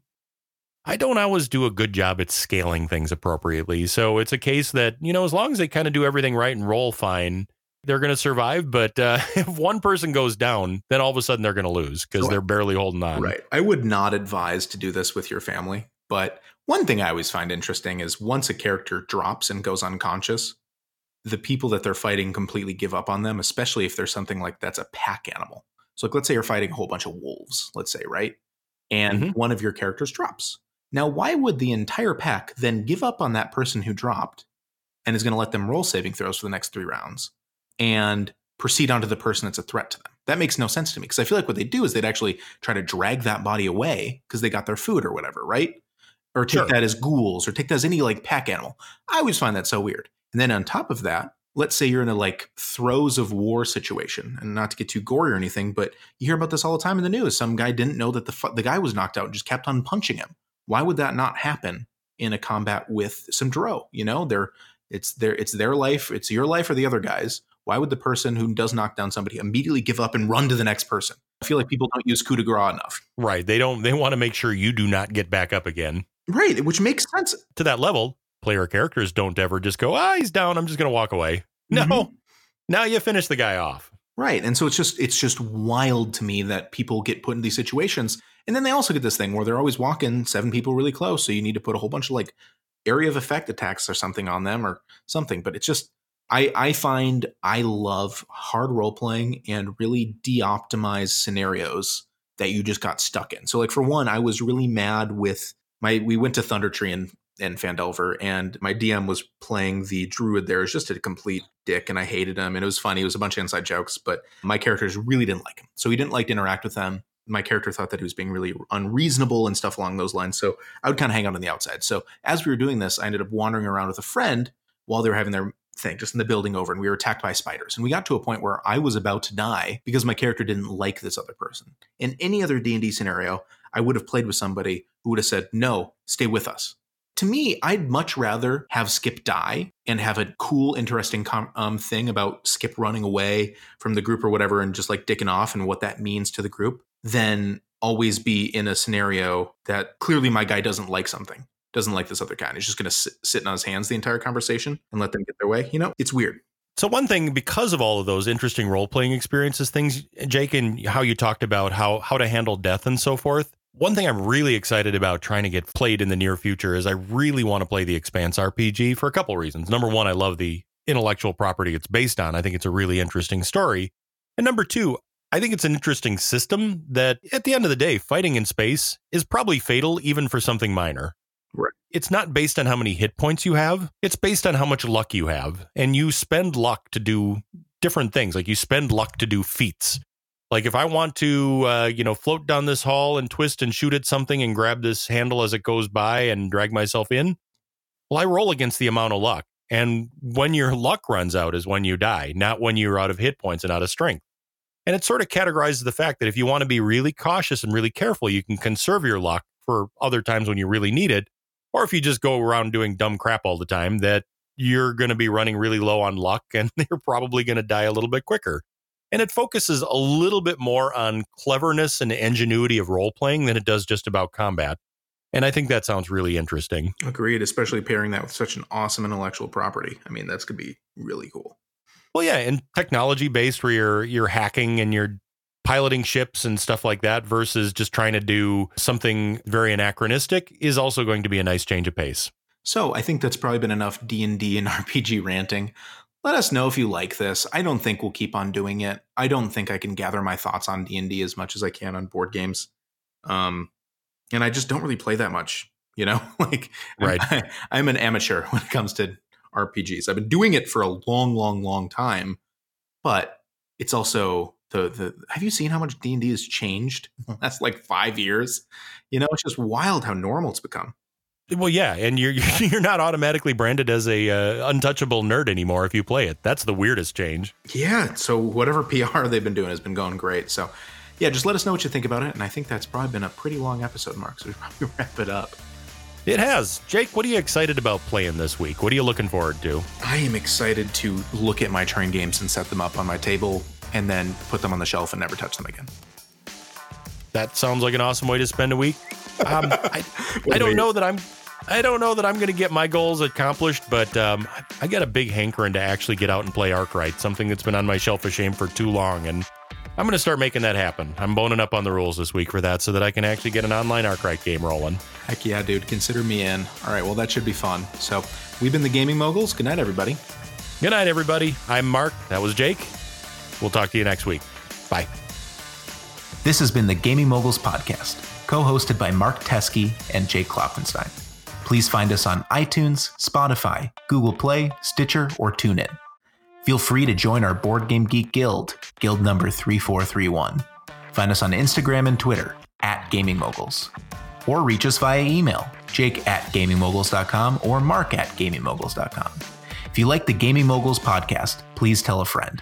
I don't always do a good job at scaling things appropriately. So it's a case that, you know, as long as they kind of do everything right and roll fine, they're going to survive. But uh, (laughs) if one person goes down, then all of a sudden they're going to lose because they're barely holding on. Right. I would not advise to do this with your family. But one thing I always find interesting is once a character drops and goes unconscious, the people that they're fighting completely give up on them, especially if there's something like that's a pack animal. So, like, let's say you're fighting a whole bunch of wolves, let's say, right? And Mhm. one of your characters drops. Now, why would the entire pack then give up on that person who dropped and is going to let them roll saving throws for the next three rounds and proceed onto the person that's a threat to them? That makes no sense to me because I feel like what they do is they'd actually try to drag that body away because they got their food or whatever, right? Or take Sure. that as ghouls or take that as any like pack animal. I always find that so weird. And then on top of that, let's say you're in a like throes of war situation, and not to get too gory or anything, but you hear about this all the time in the news. Some guy didn't know that the fu- the guy was knocked out and just kept on punching him. Why would that not happen in a combat with some Drow? You know, they're it's their it's their life, it's your life or the other guy's. Why would the person who does knock down somebody immediately give up and run to the next person? I feel like people don't use coup de grace enough. Right. They don't, they want to make sure you do not get back up again. Right, which makes sense. To that level, player characters don't ever just go, ah, he's down. I'm just going to walk away. No. Mhm. Now you finish the guy off. Right. And so it's just it's just wild to me that people get put in these situations. And then they also get this thing where they're always walking seven people really close. So you need to put a whole bunch of like area of effect attacks or something on them or something. But it's just I I find I love hard role playing and really de-optimized scenarios that you just got stuck in. So like for one, I was really mad with my we went to Thundertree and and Phandelver, and my DM was playing the druid there. It was just a complete dick, and I hated him. And it was funny. It was a bunch of inside jokes, but my characters really didn't like him. So he didn't like to interact with them. My character thought that he was being really unreasonable and stuff along those lines. So I would kind of hang out on the outside. So as we were doing this, I ended up wandering around with a friend while they were having their thing, just in the building over, and we were attacked by spiders. And we got to a point where I was about to die because my character didn't like this other person. In any other D and D scenario, I would have played with somebody who would have said, "No, stay with us." to me, I'd much rather have Skip die and have a cool, interesting com- um, thing about Skip running away from the group or whatever and just like dicking off and what that means to the group than always be in a scenario that clearly my guy doesn't like something, doesn't like this other guy. And he's just going to sit, sit on his hands the entire conversation and let them get their way. You know, it's weird. So one thing, because of all of those interesting role playing experiences, things, Jake, and how you talked about how how to handle death and so forth. One thing I'm really excited about trying to get played in the near future is I really want to play the Expanse RPG for a couple reasons. Number one, I love the intellectual property it's based on. I think it's a really interesting story. And number two, I think it's an interesting system that at the end of the day, fighting in space is probably fatal even for something minor. Right. It's not based on how many hit points you have. It's based on how much luck you have. And you spend luck to do different things. Like you spend luck to do feats. Like if I want to, uh, you know, float down this hall and twist and shoot at something and grab this handle as it goes by and drag myself in, well, I roll against the amount of luck. And when your luck runs out is when you die, not when you're out of hit points and out of strength. And it sort of categorizes the fact that if you want to be really cautious and really careful, you can conserve your luck for other times when you really need it. Or if you just go around doing dumb crap all the time, that you're going to be running really low on luck (laughs) and you're probably going to die a little bit quicker. And it focuses a little bit more on cleverness and ingenuity of role playing than it does just about combat. And I think that sounds really interesting. Agreed, especially pairing that with such an awesome intellectual property. I mean, that's going to be really cool. Well, yeah, and technology based where you're you're hacking and you're piloting ships and stuff like that versus just trying to do something very anachronistic is also going to be a nice change of pace. So, I think that's probably been enough D&D and (laughs) RPG ranting. Let us know if you like this. I don't think we'll keep on doing it. I don't think I can gather my thoughts on D&D as much as I can on board games. Um and I just don't really play that much, you know? (laughs) like right. I'm, (laughs) I'm an amateur when it comes to RPGs. I've been doing it for a long, long, long time, but it's also the the. Have you seen how much D and D has changed? That's like five years. You know, it's just wild how normal it's become. Well, yeah, and (laughs) you're you're not automatically branded as a uh, untouchable nerd anymore if you play it. That's the weirdest change. Yeah. So whatever PR they've been doing has been going great. So yeah, just let us know what you think about it. And I think that's probably been a pretty long episode, Mark. So we (laughs) probably wrap it up. It has. Jake, what are you excited about playing this week? What are you looking forward to? I am excited to look at my train games and set them up on my table and then put them on the shelf and never touch them again. That sounds like an awesome way to spend a week. Um, (laughs) I, I don't know that I'm I don't know that I'm going to get my goals accomplished, but um, I got a big hankering to actually get out and play Arkwright, something that's been on my shelf of shame for too long, and I'm going to start making that happen. I'm boning up on the rules this week for that so that I can actually get an online Arkwright game rolling. Heck yeah, dude. Consider me in. All right, well, that should be fun. So, we've been the Gaming Moguls. Good night, everybody. Good night, everybody. I'm Mark. That was Jake. We'll talk to you next week. Bye. This has been the Gaming Moguls podcast, co hosted by Mark Teskey and Jake Klopfenstein. Please find us on iTunes, Spotify, Google Play, Stitcher, or TuneIn. Feel free to join our Board Game Geek Guild, guild number 3431. Find us on Instagram and Twitter at Gaming Moguls. Or reach us via email, jake at gamingmoguls.com or mark at gamingmoguls.com. If you like the Gaming Moguls podcast, please tell a friend.